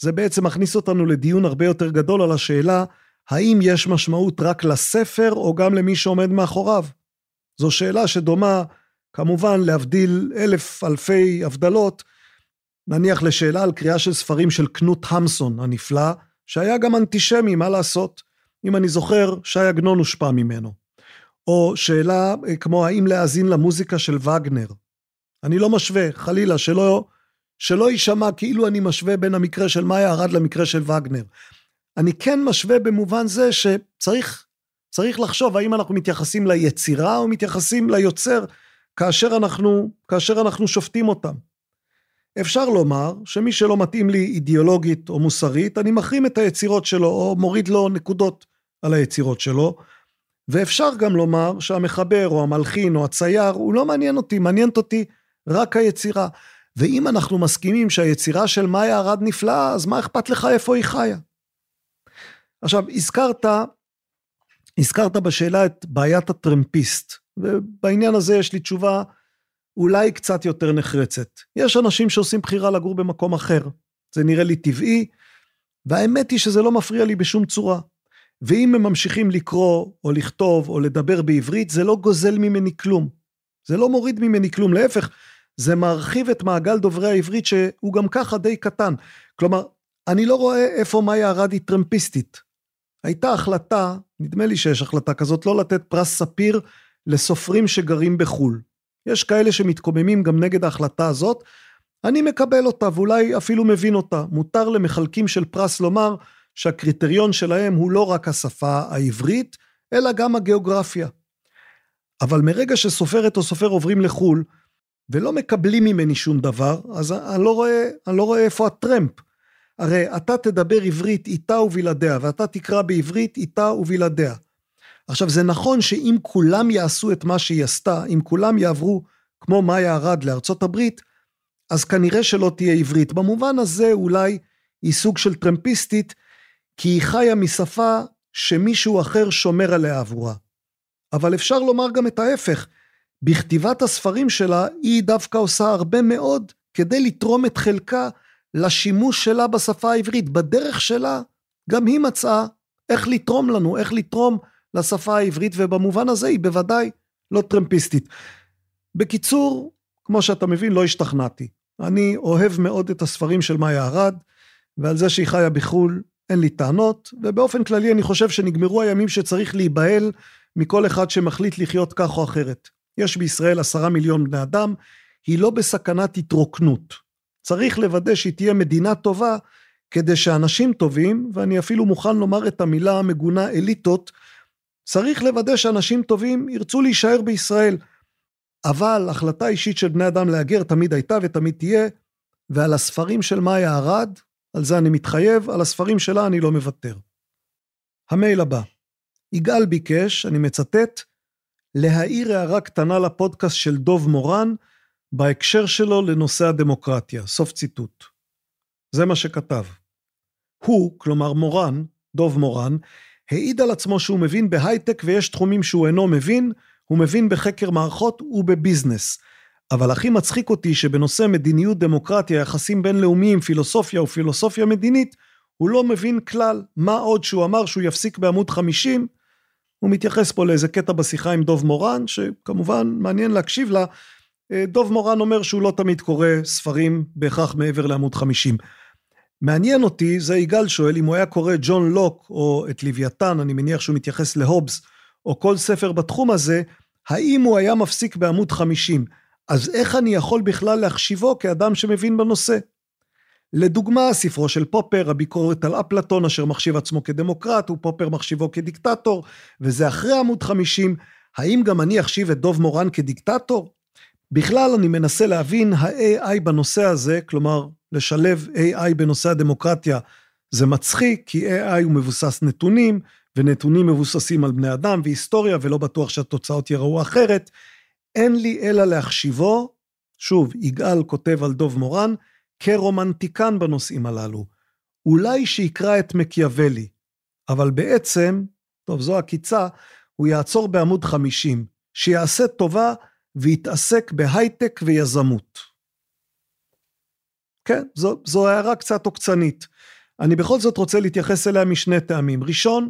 זה בעצם מכניס אותנו לדיון הרבה יותר גדול על השאלה, האם יש משמעות רק לספר או גם למי שעומד מאחוריו? זו שאלה שדומה, כמובן, להבדיל אלף אלפי הבדלות, נניח לשאלה על קריאה של ספרים של קנות המסון הנפלא, שהיה גם אנטישמי, מה לעשות? אם אני זוכר, שי עגנון הושפע ממנו. או שאלה אה, כמו האם להאזין למוזיקה של וגנר. אני לא משווה, חלילה, שלא, שלא יישמע כאילו אני משווה בין המקרה של מאיה ארד למקרה של וגנר. אני כן משווה במובן זה שצריך צריך לחשוב האם אנחנו מתייחסים ליצירה או מתייחסים ליוצר כאשר אנחנו, כאשר אנחנו שופטים אותם. אפשר לומר שמי שלא מתאים לי אידיאולוגית או מוסרית, אני מחרים את היצירות שלו או מוריד לו נקודות על היצירות שלו, ואפשר גם לומר שהמחבר או המלחין או הצייר הוא לא מעניין אותי, מעניינת אותי רק היצירה. ואם אנחנו מסכימים שהיצירה של מאיה ארד נפלאה, אז מה אכפת לך איפה היא חיה? עכשיו, הזכרת, הזכרת בשאלה את בעיית הטרמפיסט, ובעניין הזה יש לי תשובה אולי קצת יותר נחרצת. יש אנשים שעושים בחירה לגור במקום אחר. זה נראה לי טבעי, והאמת היא שזה לא מפריע לי בשום צורה. ואם הם ממשיכים לקרוא, או לכתוב, או לדבר בעברית, זה לא גוזל ממני כלום. זה לא מוריד ממני כלום, להפך, זה מרחיב את מעגל דוברי העברית שהוא גם ככה די קטן. כלומר, אני לא רואה איפה מאיה ארד היא טרמפיסטית. הייתה החלטה, נדמה לי שיש החלטה כזאת, לא לתת פרס ספיר לסופרים שגרים בחו"ל. יש כאלה שמתקוממים גם נגד ההחלטה הזאת, אני מקבל אותה ואולי אפילו מבין אותה. מותר למחלקים של פרס לומר שהקריטריון שלהם הוא לא רק השפה העברית, אלא גם הגיאוגרפיה. אבל מרגע שסופרת או סופר עוברים לחו"ל, ולא מקבלים ממני שום דבר, אז אני לא רואה, אני לא רואה איפה הטרמפ. הרי אתה תדבר עברית איתה ובלעדיה, ואתה תקרא בעברית איתה ובלעדיה. עכשיו, זה נכון שאם כולם יעשו את מה שהיא עשתה, אם כולם יעברו כמו מאיה ארד לארצות הברית, אז כנראה שלא תהיה עברית. במובן הזה אולי היא סוג של טרמפיסטית, כי היא חיה משפה שמישהו אחר שומר עליה עבורה. אבל אפשר לומר גם את ההפך, בכתיבת הספרים שלה היא דווקא עושה הרבה מאוד כדי לתרום את חלקה לשימוש שלה בשפה העברית. בדרך שלה גם היא מצאה איך לתרום לנו, איך לתרום לשפה העברית, ובמובן הזה היא בוודאי לא טרמפיסטית. בקיצור, כמו שאתה מבין, לא השתכנעתי. אני אוהב מאוד את הספרים של מאיה ארד, ועל זה שהיא חיה בחו"ל אין לי טענות, ובאופן כללי אני חושב שנגמרו הימים שצריך להיבהל מכל אחד שמחליט לחיות כך או אחרת. יש בישראל עשרה מיליון בני אדם, היא לא בסכנת התרוקנות. צריך לוודא שהיא תהיה מדינה טובה, כדי שאנשים טובים, ואני אפילו מוכן לומר את המילה המגונה אליטות, צריך לוודא שאנשים טובים ירצו להישאר בישראל. אבל החלטה אישית של בני אדם להגר תמיד הייתה ותמיד תהיה, ועל הספרים של מאיה ארד, על זה אני מתחייב, על הספרים שלה אני לא מוותר. המייל הבא. יגאל ביקש, אני מצטט, להעיר הערה קטנה לפודקאסט של דוב מורן, בהקשר שלו לנושא הדמוקרטיה. סוף ציטוט. זה מה שכתב. הוא, כלומר מורן, דוב מורן, העיד על עצמו שהוא מבין בהייטק ויש תחומים שהוא אינו מבין, הוא מבין בחקר מערכות ובביזנס. אבל הכי מצחיק אותי שבנושא מדיניות דמוקרטיה, יחסים בינלאומיים, פילוסופיה ופילוסופיה מדינית, הוא לא מבין כלל מה עוד שהוא אמר שהוא יפסיק בעמוד 50. הוא מתייחס פה לאיזה קטע בשיחה עם דוב מורן, שכמובן מעניין להקשיב לה. אה, דוב מורן אומר שהוא לא תמיד קורא ספרים בהכרח מעבר לעמוד 50. מעניין אותי, זה יגאל שואל, אם הוא היה קורא ג'ון לוק או את לוויתן, אני מניח שהוא מתייחס להובס, או כל ספר בתחום הזה, האם הוא היה מפסיק בעמוד 50? אז איך אני יכול בכלל להחשיבו כאדם שמבין בנושא? לדוגמה, ספרו של פופר, הביקורת על אפלטון, אשר מחשיב עצמו כדמוקרט, ופופר מחשיבו כדיקטטור, וזה אחרי עמוד 50, האם גם אני אחשיב את דוב מורן כדיקטטור? בכלל, אני מנסה להבין ה-AI בנושא הזה, כלומר, לשלב AI בנושא הדמוקרטיה, זה מצחיק, כי AI הוא מבוסס נתונים, ונתונים מבוססים על בני אדם והיסטוריה, ולא בטוח שהתוצאות יראו אחרת. אין לי אלא להחשיבו, שוב, יגאל כותב על דוב מורן, כרומנטיקן בנושאים הללו. אולי שיקרא את מקיאוולי, אבל בעצם, טוב, זו עקיצה, הוא יעצור בעמוד 50, שיעשה טובה ויתעסק בהייטק ויזמות. כן, זו, זו הערה קצת עוקצנית. אני בכל זאת רוצה להתייחס אליה משני טעמים. ראשון,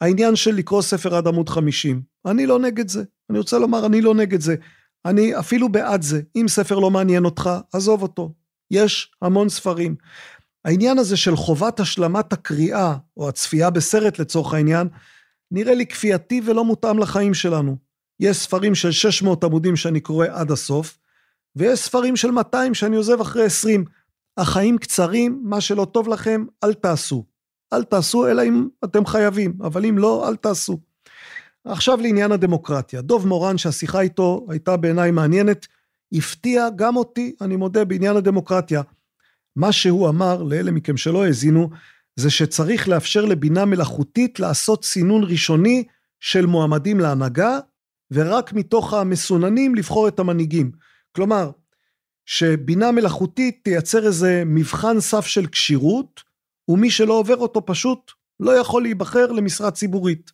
העניין של לקרוא ספר עד עמוד 50. אני לא נגד זה. אני רוצה לומר, אני לא נגד זה. אני אפילו בעד זה. אם ספר לא מעניין אותך, עזוב אותו. יש המון ספרים. העניין הזה של חובת השלמת הקריאה, או הצפייה בסרט לצורך העניין, נראה לי כפייתי ולא מותאם לחיים שלנו. יש ספרים של 600 עמודים שאני קורא עד הסוף, ויש ספרים של 200 שאני עוזב אחרי 20. החיים קצרים, מה שלא טוב לכם, אל תעשו. אל תעשו, אלא אם אתם חייבים, אבל אם לא, אל תעשו. עכשיו לעניין הדמוקרטיה. דוב מורן, שהשיחה איתו הייתה בעיניי מעניינת, הפתיע גם אותי, אני מודה, בעניין הדמוקרטיה. מה שהוא אמר, לאלה מכם שלא האזינו, זה שצריך לאפשר לבינה מלאכותית לעשות סינון ראשוני של מועמדים להנהגה, ורק מתוך המסוננים לבחור את המנהיגים. כלומר, שבינה מלאכותית תייצר איזה מבחן סף של כשירות, ומי שלא עובר אותו פשוט לא יכול להיבחר למשרה ציבורית.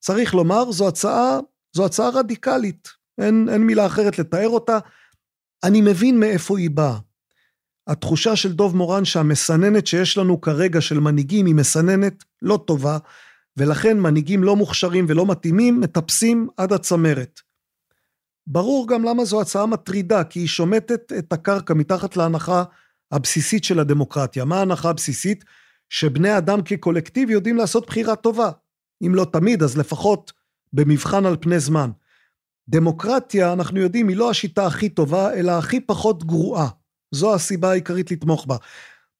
צריך לומר, זו הצעה, זו הצעה רדיקלית, אין, אין מילה אחרת לתאר אותה. אני מבין מאיפה היא באה. התחושה של דוב מורן שהמסננת שיש לנו כרגע של מנהיגים היא מסננת לא טובה, ולכן מנהיגים לא מוכשרים ולא מתאימים מטפסים עד הצמרת. ברור גם למה זו הצעה מטרידה, כי היא שומטת את הקרקע מתחת להנחה הבסיסית של הדמוקרטיה. מה ההנחה הבסיסית? שבני אדם כקולקטיב יודעים לעשות בחירה טובה. אם לא תמיד, אז לפחות במבחן על פני זמן. דמוקרטיה, אנחנו יודעים, היא לא השיטה הכי טובה, אלא הכי פחות גרועה. זו הסיבה העיקרית לתמוך בה.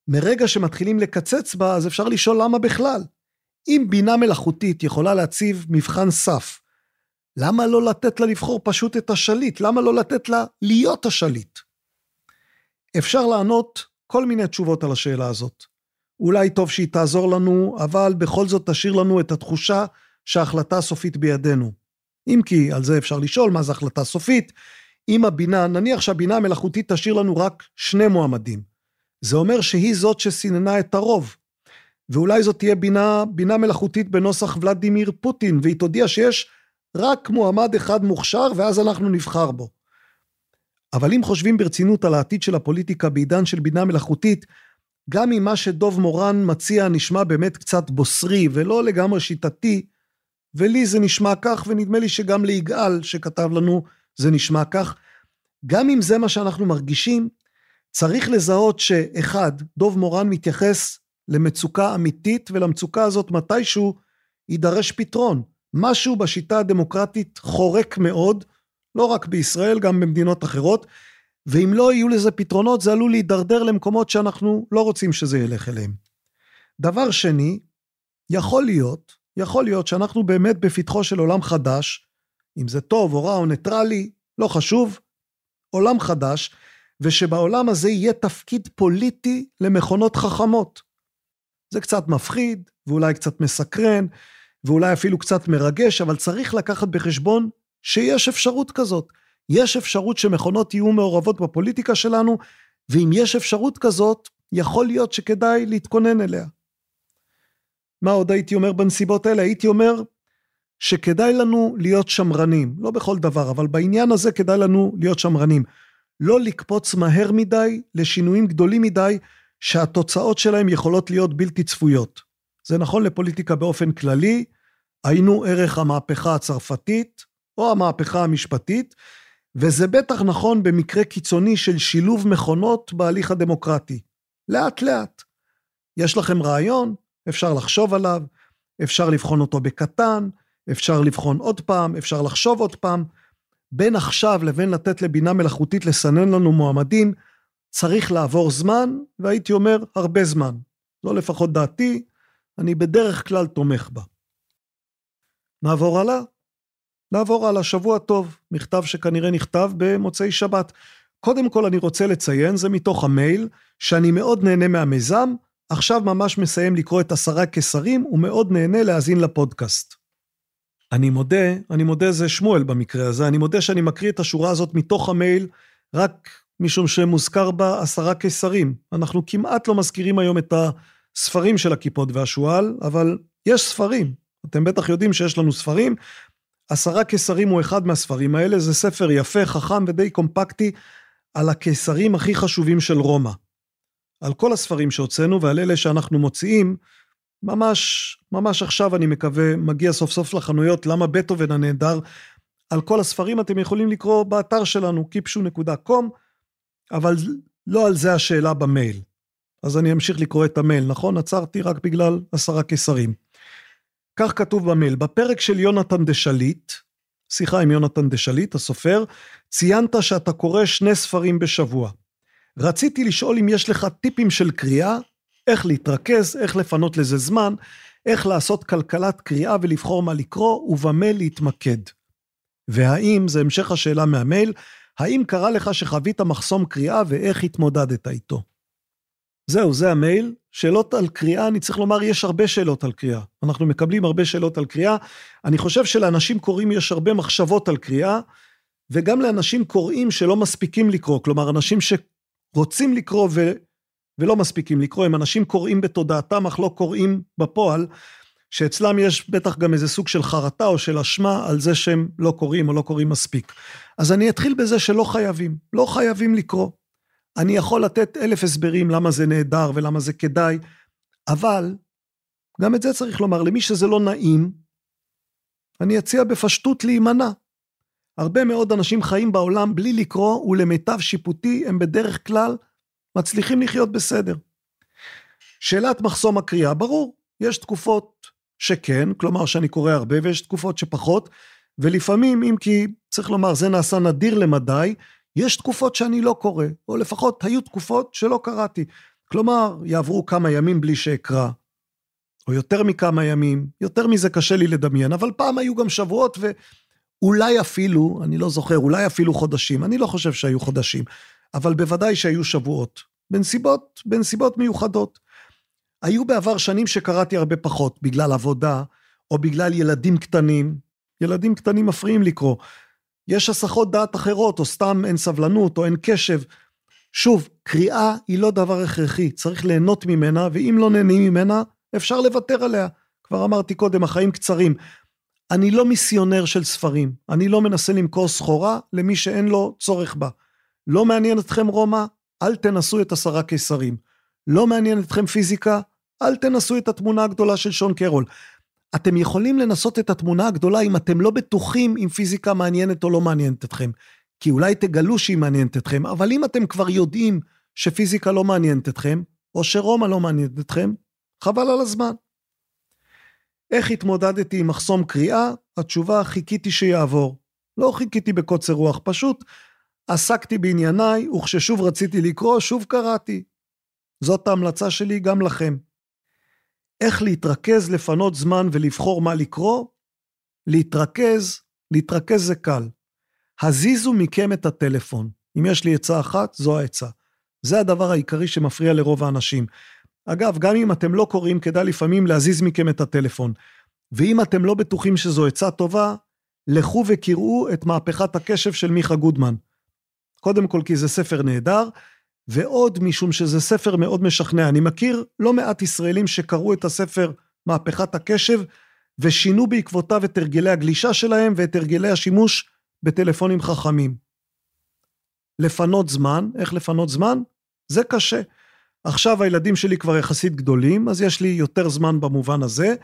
מרגע שמתחילים לקצץ בה, אז אפשר לשאול למה בכלל. אם בינה מלאכותית יכולה להציב מבחן סף, למה לא לתת לה לבחור פשוט את השליט? למה לא לתת לה להיות השליט? אפשר לענות כל מיני תשובות על השאלה הזאת. אולי טוב שהיא תעזור לנו, אבל בכל זאת תשאיר לנו את התחושה שההחלטה הסופית בידינו. אם כי על זה אפשר לשאול מה זה החלטה סופית. אם הבינה, נניח שהבינה המלאכותית תשאיר לנו רק שני מועמדים. זה אומר שהיא זאת שסיננה את הרוב. ואולי זאת תהיה בינה, בינה מלאכותית בנוסח ולדימיר פוטין, והיא תודיע שיש רק מועמד אחד מוכשר, ואז אנחנו נבחר בו. אבל אם חושבים ברצינות על העתיד של הפוליטיקה בעידן של בינה מלאכותית, גם אם מה שדוב מורן מציע נשמע באמת קצת בוסרי ולא לגמרי שיטתי, ולי זה נשמע כך, ונדמה לי שגם ליגאל שכתב לנו זה נשמע כך, גם אם זה מה שאנחנו מרגישים, צריך לזהות שאחד, דוב מורן מתייחס למצוקה אמיתית, ולמצוקה הזאת מתישהו יידרש פתרון. משהו בשיטה הדמוקרטית חורק מאוד, לא רק בישראל, גם במדינות אחרות, ואם לא יהיו לזה פתרונות, זה עלול להידרדר למקומות שאנחנו לא רוצים שזה ילך אליהם. דבר שני, יכול להיות, יכול להיות שאנחנו באמת בפתחו של עולם חדש, אם זה טוב או רע או ניטרלי, לא חשוב, עולם חדש, ושבעולם הזה יהיה תפקיד פוליטי למכונות חכמות. זה קצת מפחיד, ואולי קצת מסקרן, ואולי אפילו קצת מרגש, אבל צריך לקחת בחשבון שיש אפשרות כזאת. יש אפשרות שמכונות יהיו מעורבות בפוליטיקה שלנו, ואם יש אפשרות כזאת, יכול להיות שכדאי להתכונן אליה. מה עוד הייתי אומר בנסיבות האלה? הייתי אומר שכדאי לנו להיות שמרנים, לא בכל דבר, אבל בעניין הזה כדאי לנו להיות שמרנים. לא לקפוץ מהר מדי לשינויים גדולים מדי, שהתוצאות שלהם יכולות להיות בלתי צפויות. זה נכון לפוליטיקה באופן כללי, היינו ערך המהפכה הצרפתית או המהפכה המשפטית, וזה בטח נכון במקרה קיצוני של שילוב מכונות בהליך הדמוקרטי. לאט לאט. יש לכם רעיון, אפשר לחשוב עליו, אפשר לבחון אותו בקטן, אפשר לבחון עוד פעם, אפשר לחשוב עוד פעם. בין עכשיו לבין לתת לבינה מלאכותית לסנן לנו מועמדים, צריך לעבור זמן, והייתי אומר, הרבה זמן. זו לפחות דעתי, אני בדרך כלל תומך בה. נעבור הלאה? נעבור הלאה, שבוע טוב, מכתב שכנראה נכתב במוצאי שבת. קודם כל אני רוצה לציין, זה מתוך המייל, שאני מאוד נהנה מהמיזם, עכשיו ממש מסיים לקרוא את עשרה קיסרים, ומאוד נהנה להאזין לפודקאסט. אני מודה, אני מודה זה שמואל במקרה הזה, אני מודה שאני מקריא את השורה הזאת מתוך המייל, רק משום שמוזכר בה עשרה קיסרים. אנחנו כמעט לא מזכירים היום את הספרים של הכיפות והשועל, אבל יש ספרים. אתם בטח יודעים שיש לנו ספרים. עשרה קיסרים הוא אחד מהספרים האלה, זה ספר יפה, חכם ודי קומפקטי על הקיסרים הכי חשובים של רומא. על כל הספרים שהוצאנו ועל אלה שאנחנו מוציאים, ממש, ממש עכשיו אני מקווה, מגיע סוף סוף לחנויות, למה בטהובן הנהדר. על כל הספרים אתם יכולים לקרוא באתר שלנו, kipshu.com, אבל לא על זה השאלה במייל. אז אני אמשיך לקרוא את המייל, נכון? עצרתי רק בגלל עשרה קיסרים. כך כתוב במייל, בפרק של יונתן דשליט, שיחה עם יונתן דשליט, הסופר, ציינת שאתה קורא שני ספרים בשבוע. רציתי לשאול אם יש לך טיפים של קריאה, איך להתרכז, איך לפנות לזה זמן, איך לעשות כלכלת קריאה ולבחור מה לקרוא, ובמה להתמקד. והאם, זה המשך השאלה מהמייל, האם קרה לך שחווית מחסום קריאה ואיך התמודדת איתו? זהו, זה המייל. שאלות על קריאה, אני צריך לומר, יש הרבה שאלות על קריאה. אנחנו מקבלים הרבה שאלות על קריאה. אני חושב שלאנשים קוראים יש הרבה מחשבות על קריאה, וגם לאנשים קוראים שלא מספיקים לקרוא. כלומר, אנשים שרוצים לקרוא ו... ולא מספיקים לקרוא, הם אנשים קוראים בתודעתם, אך לא קוראים בפועל, שאצלם יש בטח גם איזה סוג של חרטה או של אשמה על זה שהם לא קוראים או לא קוראים מספיק. אז אני אתחיל בזה שלא חייבים, לא חייבים לקרוא. אני יכול לתת אלף הסברים למה זה נהדר ולמה זה כדאי, אבל גם את זה צריך לומר, למי שזה לא נעים, אני אציע בפשטות להימנע. הרבה מאוד אנשים חיים בעולם בלי לקרוא, ולמיטב שיפוטי הם בדרך כלל מצליחים לחיות בסדר. שאלת מחסום הקריאה, ברור, יש תקופות שכן, כלומר שאני קורא הרבה, ויש תקופות שפחות, ולפעמים, אם כי צריך לומר, זה נעשה נדיר למדי, יש תקופות שאני לא קורא, או לפחות היו תקופות שלא קראתי. כלומר, יעברו כמה ימים בלי שאקרא, או יותר מכמה ימים, יותר מזה קשה לי לדמיין, אבל פעם היו גם שבועות ואולי אפילו, אני לא זוכר, אולי אפילו חודשים, אני לא חושב שהיו חודשים, אבל בוודאי שהיו שבועות, בנסיבות, בנסיבות מיוחדות. היו בעבר שנים שקראתי הרבה פחות, בגלל עבודה, או בגלל ילדים קטנים. ילדים קטנים מפריעים לקרוא. יש הסחות דעת אחרות, או סתם אין סבלנות, או אין קשב. שוב, קריאה היא לא דבר הכרחי, צריך ליהנות ממנה, ואם לא נהנים ממנה, אפשר לוותר עליה. כבר אמרתי קודם, החיים קצרים. אני לא מיסיונר של ספרים, אני לא מנסה למכור סחורה למי שאין לו צורך בה. לא מעניין אתכם רומא? אל תנסו את עשרה קיסרים. לא מעניין אתכם פיזיקה? אל תנסו את התמונה הגדולה של שון קרול. אתם יכולים לנסות את התמונה הגדולה אם אתם לא בטוחים אם פיזיקה מעניינת או לא מעניינת אתכם. כי אולי תגלו שהיא מעניינת אתכם, אבל אם אתם כבר יודעים שפיזיקה לא מעניינת אתכם, או שרומא לא מעניינת אתכם, חבל על הזמן. איך התמודדתי עם מחסום קריאה? התשובה, חיכיתי שיעבור. לא חיכיתי בקוצר רוח, פשוט עסקתי בענייניי, וכששוב רציתי לקרוא, שוב קראתי. זאת ההמלצה שלי גם לכם. איך להתרכז, לפנות זמן ולבחור מה לקרוא? להתרכז, להתרכז זה קל. הזיזו מכם את הטלפון. אם יש לי עצה אחת, זו העצה. זה הדבר העיקרי שמפריע לרוב האנשים. אגב, גם אם אתם לא קוראים, כדאי לפעמים להזיז מכם את הטלפון. ואם אתם לא בטוחים שזו עצה טובה, לכו וקראו את מהפכת הקשב של מיכה גודמן. קודם כל כי זה ספר נהדר, ועוד משום שזה ספר מאוד משכנע. אני מכיר לא מעט ישראלים שקראו את הספר מהפכת הקשב, ושינו בעקבותיו את הרגלי הגלישה שלהם ואת הרגלי השימוש בטלפונים חכמים. לפנות זמן, איך לפנות זמן? זה קשה. עכשיו הילדים שלי כבר יחסית גדולים, אז יש לי יותר זמן במובן הזה.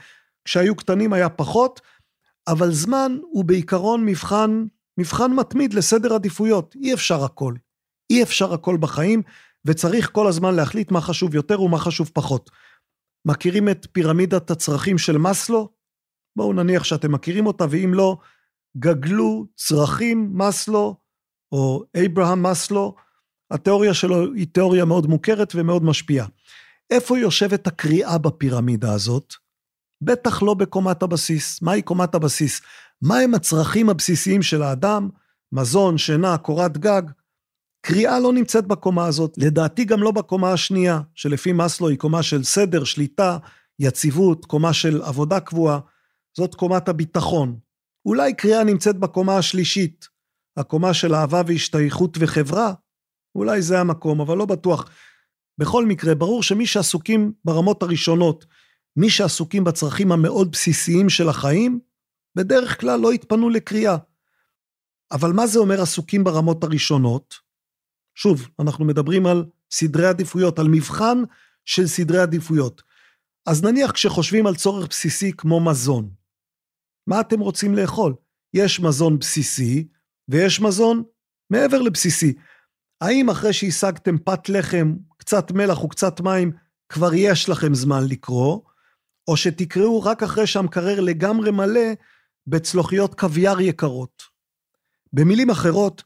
כשהיו קטנים היה פחות, אבל זמן הוא בעיקרון מבחן, מבחן מתמיד לסדר עדיפויות. אי אפשר הכל. אי אפשר הכל בחיים, וצריך כל הזמן להחליט מה חשוב יותר ומה חשוב פחות. מכירים את פירמידת הצרכים של מאסלו? בואו נניח שאתם מכירים אותה, ואם לא, גגלו צרכים מאסלו, או אברהם מאסלו, התיאוריה שלו היא תיאוריה מאוד מוכרת ומאוד משפיעה. איפה יושבת הקריאה בפירמידה הזאת? בטח לא בקומת הבסיס. מהי קומת הבסיס? מהם הצרכים הבסיסיים של האדם? מזון, שינה, קורת גג? קריאה לא נמצאת בקומה הזאת, לדעתי גם לא בקומה השנייה, שלפי מאסלו היא קומה של סדר, שליטה, יציבות, קומה של עבודה קבועה, זאת קומת הביטחון. אולי קריאה נמצאת בקומה השלישית, הקומה של אהבה והשתייכות וחברה, אולי זה המקום, אבל לא בטוח. בכל מקרה, ברור שמי שעסוקים ברמות הראשונות, מי שעסוקים בצרכים המאוד בסיסיים של החיים, בדרך כלל לא יתפנו לקריאה. אבל מה זה אומר עסוקים ברמות הראשונות? שוב, אנחנו מדברים על סדרי עדיפויות, על מבחן של סדרי עדיפויות. אז נניח כשחושבים על צורך בסיסי כמו מזון, מה אתם רוצים לאכול? יש מזון בסיסי ויש מזון מעבר לבסיסי. האם אחרי שהשגתם פת לחם, קצת מלח וקצת מים, כבר יש לכם זמן לקרוא, או שתקראו רק אחרי שהמקרר לגמרי מלא בצלוחיות קוויאר יקרות. במילים אחרות,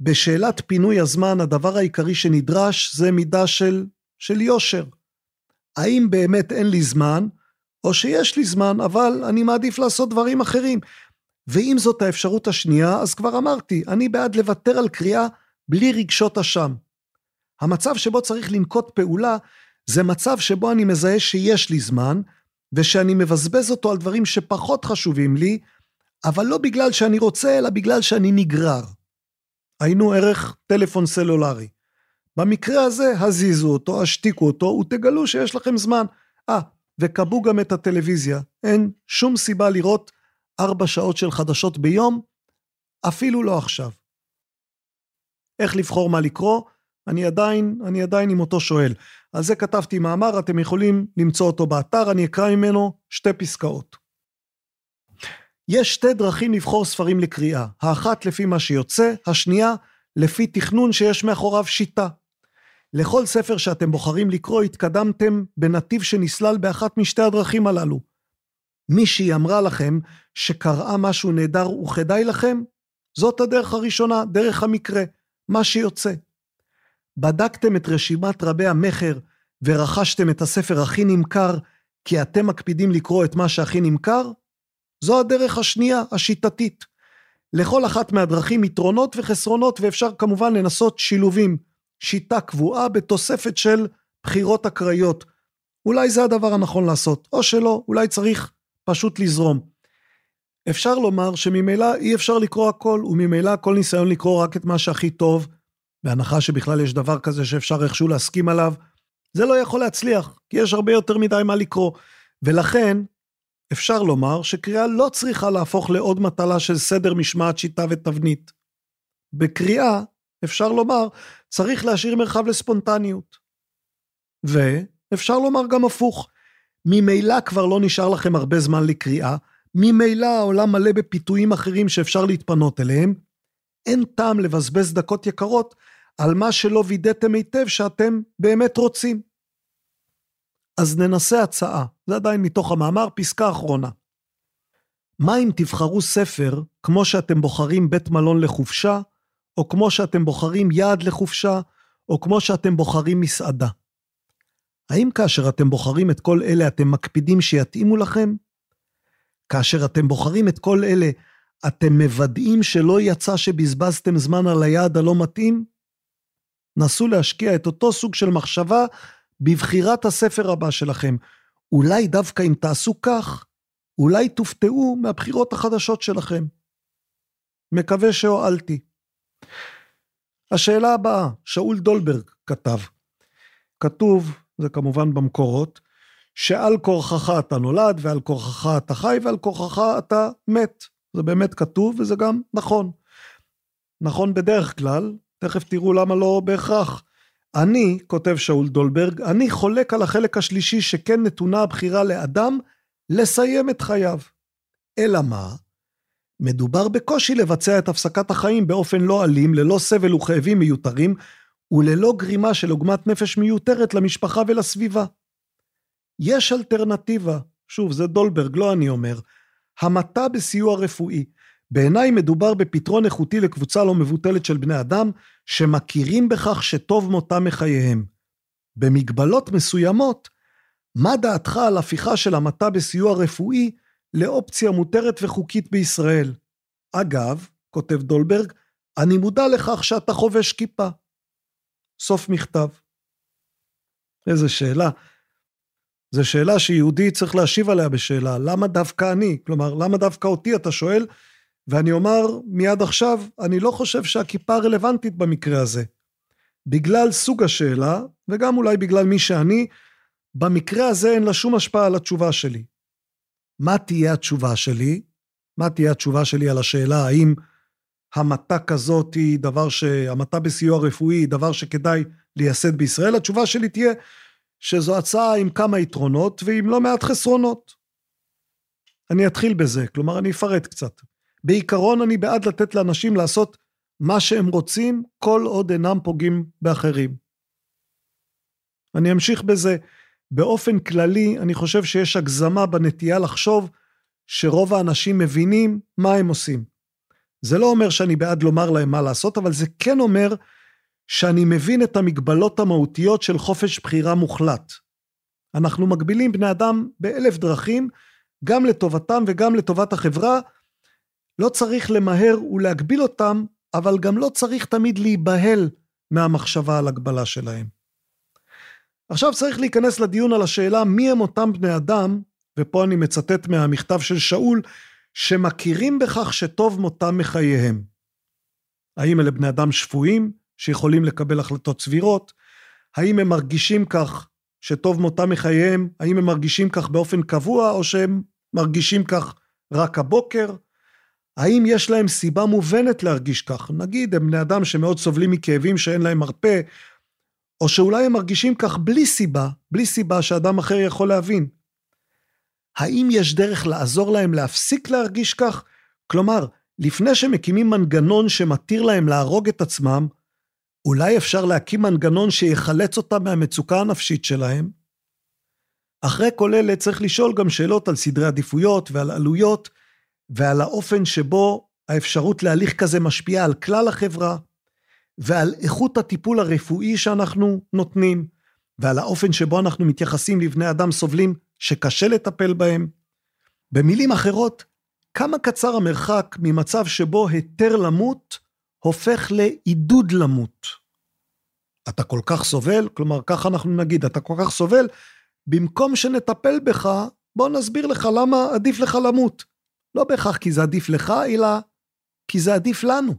בשאלת פינוי הזמן, הדבר העיקרי שנדרש זה מידה של, של יושר. האם באמת אין לי זמן, או שיש לי זמן, אבל אני מעדיף לעשות דברים אחרים. ואם זאת האפשרות השנייה, אז כבר אמרתי, אני בעד לוותר על קריאה בלי רגשות אשם. המצב שבו צריך לנקוט פעולה, זה מצב שבו אני מזהה שיש לי זמן, ושאני מבזבז אותו על דברים שפחות חשובים לי, אבל לא בגלל שאני רוצה, אלא בגלל שאני נגרר. היינו ערך טלפון סלולרי. במקרה הזה, הזיזו אותו, השתיקו אותו, ותגלו שיש לכם זמן. אה, וכבו גם את הטלוויזיה. אין שום סיבה לראות ארבע שעות של חדשות ביום, אפילו לא עכשיו. איך לבחור מה לקרוא? אני עדיין, אני עדיין עם אותו שואל. על זה כתבתי מאמר, אתם יכולים למצוא אותו באתר, אני אקרא ממנו שתי פסקאות. יש שתי דרכים לבחור ספרים לקריאה, האחת לפי מה שיוצא, השנייה לפי תכנון שיש מאחוריו שיטה. לכל ספר שאתם בוחרים לקרוא התקדמתם בנתיב שנסלל באחת משתי הדרכים הללו. מישהי אמרה לכם שקראה משהו נהדר וכדאי לכם? זאת הדרך הראשונה, דרך המקרה. מה שיוצא. בדקתם את רשימת רבי המכר ורכשתם את הספר הכי נמכר כי אתם מקפידים לקרוא את מה שהכי נמכר? זו הדרך השנייה, השיטתית. לכל אחת מהדרכים יתרונות וחסרונות ואפשר כמובן לנסות שילובים. שיטה קבועה בתוספת של בחירות אקראיות. אולי זה הדבר הנכון לעשות, או שלא, אולי צריך פשוט לזרום. אפשר לומר שממילא אי אפשר לקרוא הכל, וממילא כל ניסיון לקרוא רק את מה שהכי טוב, בהנחה שבכלל יש דבר כזה שאפשר איכשהו להסכים עליו, זה לא יכול להצליח, כי יש הרבה יותר מדי מה לקרוא. ולכן, אפשר לומר שקריאה לא צריכה להפוך לעוד מטלה של סדר משמעת, שיטה ותבנית. בקריאה, אפשר לומר, צריך להשאיר מרחב לספונטניות. ואפשר לומר גם הפוך, ממילא כבר לא נשאר לכם הרבה זמן לקריאה, ממילא העולם מלא בפיתויים אחרים שאפשר להתפנות אליהם, אין טעם לבזבז דקות יקרות על מה שלא וידאתם היטב שאתם באמת רוצים. אז ננסה הצעה, זה עדיין מתוך המאמר, פסקה אחרונה. מה אם תבחרו ספר כמו שאתם בוחרים בית מלון לחופשה, או כמו שאתם בוחרים יעד לחופשה, או כמו שאתם בוחרים מסעדה? האם כאשר אתם בוחרים את כל אלה אתם מקפידים שיתאימו לכם? כאשר אתם בוחרים את כל אלה, אתם מוודאים שלא יצא שבזבזתם זמן על היעד הלא מתאים? נסו להשקיע את אותו סוג של מחשבה בבחירת הספר הבא שלכם. אולי דווקא אם תעשו כך, אולי תופתעו מהבחירות החדשות שלכם. מקווה שהועלתי. השאלה הבאה, שאול דולברג כתב. כתוב, זה כמובן במקורות, שעל כורחך אתה נולד, ועל כורחך אתה חי, ועל כורחך אתה מת. זה באמת כתוב, וזה גם נכון. נכון בדרך כלל, תכף תראו למה לא בהכרח. אני, כותב שאול דולברג, אני חולק על החלק השלישי שכן נתונה הבחירה לאדם לסיים את חייו. אלא מה? מדובר בקושי לבצע את הפסקת החיים באופן לא אלים, ללא סבל וכאבים מיותרים, וללא גרימה של עוגמת נפש מיותרת למשפחה ולסביבה. יש אלטרנטיבה, שוב, זה דולברג, לא אני אומר, המתה בסיוע רפואי. בעיניי מדובר בפתרון איכותי לקבוצה לא מבוטלת של בני אדם, שמכירים בכך שטוב מותם מחייהם. במגבלות מסוימות, מה דעתך על הפיכה של המתה בסיוע רפואי לאופציה מותרת וחוקית בישראל? אגב, כותב דולברג, אני מודע לכך שאתה חובש כיפה. סוף מכתב. איזה שאלה. זו שאלה שיהודי צריך להשיב עליה בשאלה, למה דווקא אני? כלומר, למה דווקא אותי, אתה שואל? ואני אומר מיד עכשיו, אני לא חושב שהכיפה רלוונטית במקרה הזה. בגלל סוג השאלה, וגם אולי בגלל מי שאני, במקרה הזה אין לה שום השפעה על התשובה שלי. מה תהיה התשובה שלי? מה תהיה התשובה שלי על השאלה האם המתה כזאת היא דבר ש... המתה בסיוע רפואי היא דבר שכדאי לייסד בישראל? התשובה שלי תהיה שזו הצעה עם כמה יתרונות ועם לא מעט חסרונות. אני אתחיל בזה, כלומר אני אפרט קצת. בעיקרון אני בעד לתת לאנשים לעשות מה שהם רוצים כל עוד אינם פוגעים באחרים. אני אמשיך בזה. באופן כללי, אני חושב שיש הגזמה בנטייה לחשוב שרוב האנשים מבינים מה הם עושים. זה לא אומר שאני בעד לומר להם מה לעשות, אבל זה כן אומר שאני מבין את המגבלות המהותיות של חופש בחירה מוחלט. אנחנו מגבילים בני אדם באלף דרכים, גם לטובתם וגם לטובת החברה. לא צריך למהר ולהגביל אותם, אבל גם לא צריך תמיד להיבהל מהמחשבה על הגבלה שלהם. עכשיו צריך להיכנס לדיון על השאלה מי הם אותם בני אדם, ופה אני מצטט מהמכתב של שאול, שמכירים בכך שטוב מותם מחייהם. האם אלה בני אדם שפויים, שיכולים לקבל החלטות סבירות? האם הם מרגישים כך שטוב מותם מחייהם? האם הם מרגישים כך באופן קבוע, או שהם מרגישים כך רק הבוקר? האם יש להם סיבה מובנת להרגיש כך? נגיד הם בני אדם שמאוד סובלים מכאבים שאין להם מרפא, או שאולי הם מרגישים כך בלי סיבה, בלי סיבה שאדם אחר יכול להבין. האם יש דרך לעזור להם להפסיק להרגיש כך? כלומר, לפני שמקימים מנגנון שמתיר להם להרוג את עצמם, אולי אפשר להקים מנגנון שיחלץ אותם מהמצוקה הנפשית שלהם? אחרי כל אלה צריך לשאול גם שאלות על סדרי עדיפויות ועל עלויות, ועל האופן שבו האפשרות להליך כזה משפיעה על כלל החברה, ועל איכות הטיפול הרפואי שאנחנו נותנים, ועל האופן שבו אנחנו מתייחסים לבני אדם סובלים שקשה לטפל בהם. במילים אחרות, כמה קצר המרחק ממצב שבו היתר למות הופך לעידוד למות. אתה כל כך סובל, כלומר ככה אנחנו נגיד, אתה כל כך סובל, במקום שנטפל בך, בוא נסביר לך למה עדיף לך למות. לא בהכרח כי זה עדיף לך, אלא כי זה עדיף לנו.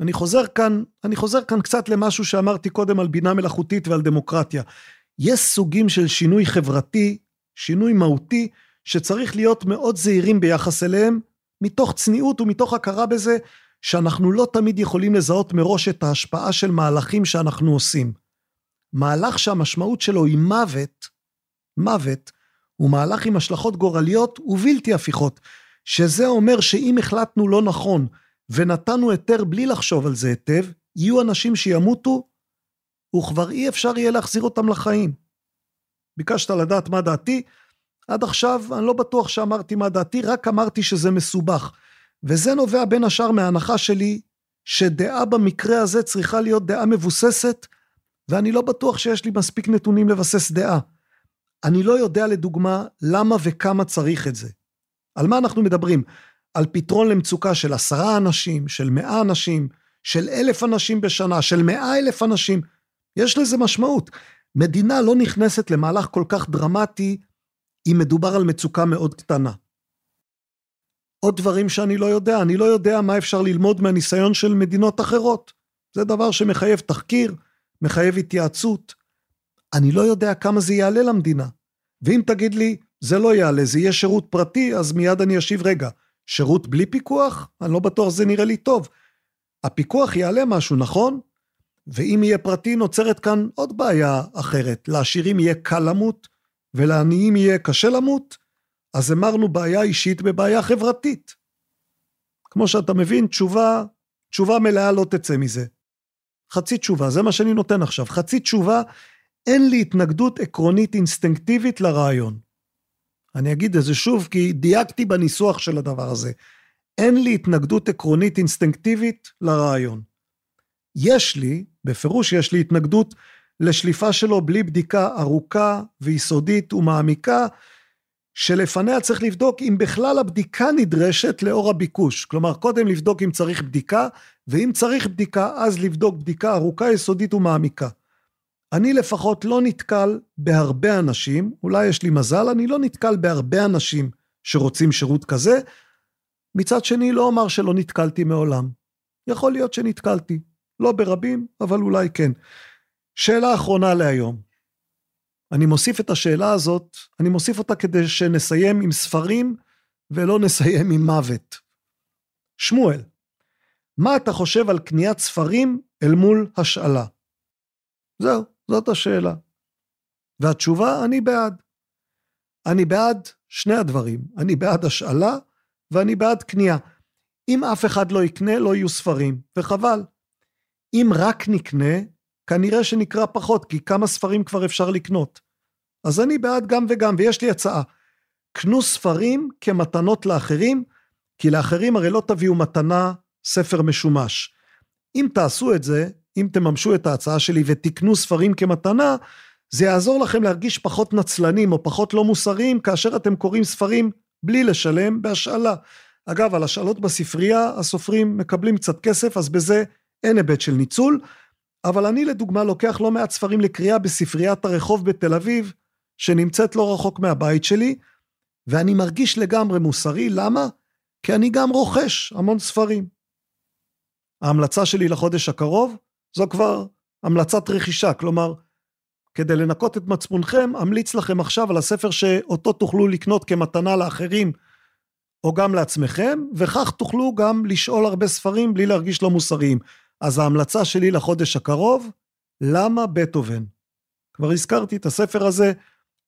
אני חוזר כאן, אני חוזר כאן קצת למשהו שאמרתי קודם על בינה מלאכותית ועל דמוקרטיה. יש סוגים של שינוי חברתי, שינוי מהותי, שצריך להיות מאוד זהירים ביחס אליהם, מתוך צניעות ומתוך הכרה בזה שאנחנו לא תמיד יכולים לזהות מראש את ההשפעה של מהלכים שאנחנו עושים. מהלך שהמשמעות שלו היא מוות, מוות, הוא מהלך עם השלכות גורליות ובלתי הפיכות, שזה אומר שאם החלטנו לא נכון ונתנו היתר בלי לחשוב על זה היטב, יהיו אנשים שימותו וכבר אי אפשר יהיה להחזיר אותם לחיים. ביקשת לדעת מה דעתי, עד עכשיו אני לא בטוח שאמרתי מה דעתי, רק אמרתי שזה מסובך. וזה נובע בין השאר מההנחה שלי שדעה במקרה הזה צריכה להיות דעה מבוססת, ואני לא בטוח שיש לי מספיק נתונים לבסס דעה. אני לא יודע לדוגמה למה וכמה צריך את זה. על מה אנחנו מדברים? על פתרון למצוקה של עשרה אנשים, של מאה אנשים, של אלף אנשים בשנה, של מאה אלף אנשים. יש לזה משמעות. מדינה לא נכנסת למהלך כל כך דרמטי אם מדובר על מצוקה מאוד קטנה. עוד דברים שאני לא יודע, אני לא יודע מה אפשר ללמוד מהניסיון של מדינות אחרות. זה דבר שמחייב תחקיר, מחייב התייעצות. אני לא יודע כמה זה יעלה למדינה. ואם תגיד לי, זה לא יעלה, זה יהיה שירות פרטי, אז מיד אני אשיב, רגע, שירות בלי פיקוח? אני לא בטוח שזה נראה לי טוב. הפיקוח יעלה משהו, נכון? ואם יהיה פרטי, נוצרת כאן עוד בעיה אחרת. לעשירים יהיה קל למות, ולעניים יהיה קשה למות, אז המרנו בעיה אישית בבעיה חברתית. כמו שאתה מבין, תשובה, תשובה מלאה לא תצא מזה. חצי תשובה, זה מה שאני נותן עכשיו. חצי תשובה, אין לי התנגדות עקרונית אינסטינקטיבית לרעיון. אני אגיד את זה שוב, כי דייקתי בניסוח של הדבר הזה. אין לי התנגדות עקרונית אינסטינקטיבית לרעיון. יש לי, בפירוש יש לי התנגדות לשליפה שלו בלי בדיקה ארוכה ויסודית ומעמיקה, שלפניה צריך לבדוק אם בכלל הבדיקה נדרשת לאור הביקוש. כלומר, קודם לבדוק אם צריך בדיקה, ואם צריך בדיקה, אז לבדוק בדיקה ארוכה, יסודית ומעמיקה. אני לפחות לא נתקל בהרבה אנשים, אולי יש לי מזל, אני לא נתקל בהרבה אנשים שרוצים שירות כזה. מצד שני, לא אומר שלא נתקלתי מעולם. יכול להיות שנתקלתי. לא ברבים, אבל אולי כן. שאלה אחרונה להיום. אני מוסיף את השאלה הזאת, אני מוסיף אותה כדי שנסיים עם ספרים ולא נסיים עם מוות. שמואל, מה אתה חושב על קניית ספרים אל מול השאלה? זהו, זאת השאלה. והתשובה, אני בעד. אני בעד שני הדברים. אני בעד השאלה ואני בעד קנייה. אם אף אחד לא יקנה, לא יהיו ספרים, וחבל. אם רק נקנה, כנראה שנקרא פחות, כי כמה ספרים כבר אפשר לקנות. אז אני בעד גם וגם, ויש לי הצעה. קנו ספרים כמתנות לאחרים, כי לאחרים הרי לא תביאו מתנה ספר משומש. אם תעשו את זה, אם תממשו את ההצעה שלי ותקנו ספרים כמתנה, זה יעזור לכם להרגיש פחות נצלנים או פחות לא מוסריים כאשר אתם קוראים ספרים בלי לשלם בהשאלה. אגב, על השאלות בספרייה הסופרים מקבלים קצת כסף, אז בזה אין היבט של ניצול. אבל אני לדוגמה לוקח לא מעט ספרים לקריאה בספריית הרחוב בתל אביב, שנמצאת לא רחוק מהבית שלי, ואני מרגיש לגמרי מוסרי, למה? כי אני גם רוכש המון ספרים. ההמלצה שלי לחודש הקרוב, זו כבר המלצת רכישה, כלומר, כדי לנקות את מצפונכם, אמליץ לכם עכשיו על הספר שאותו תוכלו לקנות כמתנה לאחרים, או גם לעצמכם, וכך תוכלו גם לשאול הרבה ספרים בלי להרגיש לא מוסריים. אז ההמלצה שלי לחודש הקרוב, למה בטהובן? כבר הזכרתי את הספר הזה,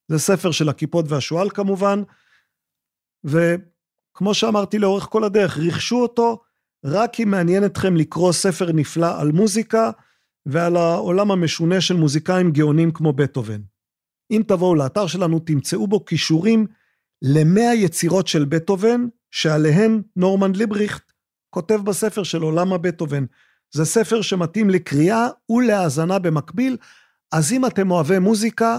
זה ספר של הכיפות והשועל כמובן, וכמו שאמרתי לאורך כל הדרך, רכשו אותו רק אם מעניין אתכם לקרוא ספר נפלא על מוזיקה ועל העולם המשונה של מוזיקאים גאונים כמו בטהובן. אם תבואו לאתר שלנו תמצאו בו כישורים למאה יצירות של בטהובן, שעליהן נורמן ליבריכט כותב בספר שלו למה בטהובן. זה ספר שמתאים לקריאה ולהאזנה במקביל, אז אם אתם אוהבי מוזיקה,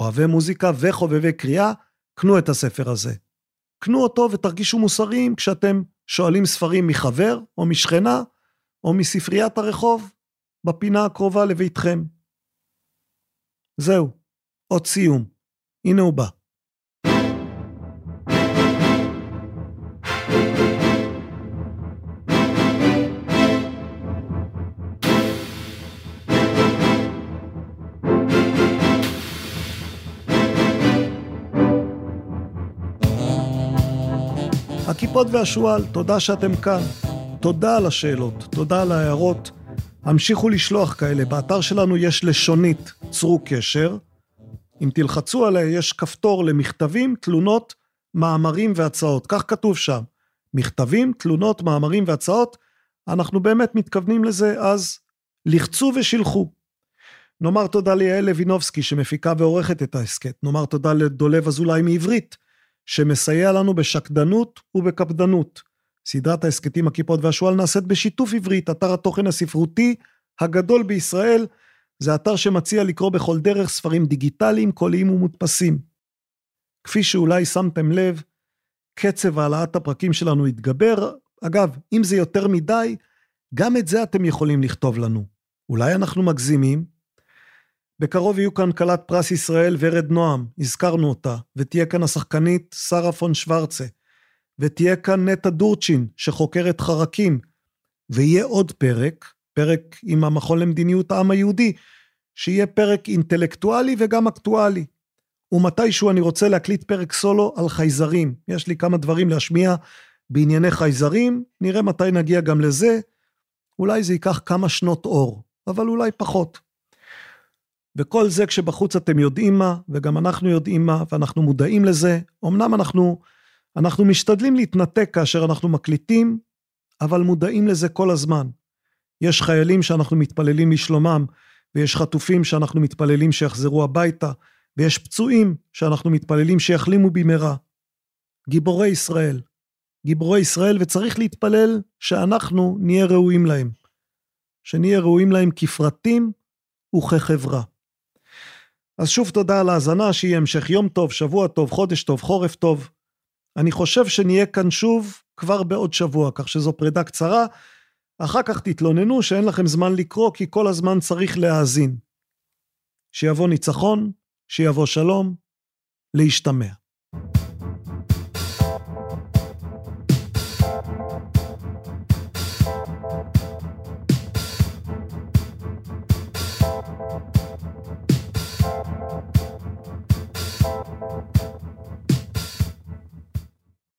אוהבי מוזיקה וחובבי קריאה, קנו את הספר הזה. קנו אותו ותרגישו מוסריים כשאתם שואלים ספרים מחבר או משכנה או מספריית הרחוב בפינה הקרובה לביתכם. זהו, עוד סיום. הנה הוא בא. הכיפות והשועל, תודה שאתם כאן. תודה על השאלות, תודה על ההערות. המשיכו לשלוח כאלה, באתר שלנו יש לשונית, צרו קשר. אם תלחצו עליה, יש כפתור למכתבים, תלונות, מאמרים והצעות. כך כתוב שם. מכתבים, תלונות, מאמרים והצעות. אנחנו באמת מתכוונים לזה, אז לחצו ושילחו. נאמר תודה ליעל לוינובסקי שמפיקה ועורכת את ההסכת. נאמר תודה לדולב אזולאי מעברית, שמסייע לנו בשקדנות ובקפדנות. סדרת ההסכתים הכיפות והשועל נעשית בשיתוף עברית, אתר התוכן הספרותי הגדול בישראל. זה אתר שמציע לקרוא בכל דרך ספרים דיגיטליים, קוליים ומודפסים. כפי שאולי שמתם לב, קצב העלאת הפרקים שלנו התגבר. אגב, אם זה יותר מדי, גם את זה אתם יכולים לכתוב לנו. אולי אנחנו מגזימים? בקרוב יהיו כאן כלת פרס ישראל ורד נועם, הזכרנו אותה, ותהיה כאן השחקנית שרה פון שוורצה, ותהיה כאן נטע דורצ'ין, שחוקרת חרקים, ויהיה עוד פרק, פרק עם המכון למדיניות העם היהודי, שיהיה פרק אינטלקטואלי וגם אקטואלי. ומתישהו אני רוצה להקליט פרק סולו על חייזרים. יש לי כמה דברים להשמיע בענייני חייזרים, נראה מתי נגיע גם לזה. אולי זה ייקח כמה שנות אור, אבל אולי פחות. וכל זה כשבחוץ אתם יודעים מה, וגם אנחנו יודעים מה, ואנחנו מודעים לזה. אמנם אנחנו, אנחנו משתדלים להתנתק כאשר אנחנו מקליטים, אבל מודעים לזה כל הזמן. יש חיילים שאנחנו מתפללים לשלומם, ויש חטופים שאנחנו מתפללים שיחזרו הביתה, ויש פצועים שאנחנו מתפללים שיחלימו במהרה. גיבורי ישראל. גיבורי ישראל, וצריך להתפלל שאנחנו נהיה ראויים להם. שנהיה ראויים להם כפרטים וכחברה. אז שוב תודה על ההאזנה, שיהיה המשך יום טוב, שבוע טוב, חודש טוב, חורף טוב. אני חושב שנהיה כאן שוב כבר בעוד שבוע, כך שזו פרידה קצרה. אחר כך תתלוננו שאין לכם זמן לקרוא, כי כל הזמן צריך להאזין. שיבוא ניצחון, שיבוא שלום, להשתמע.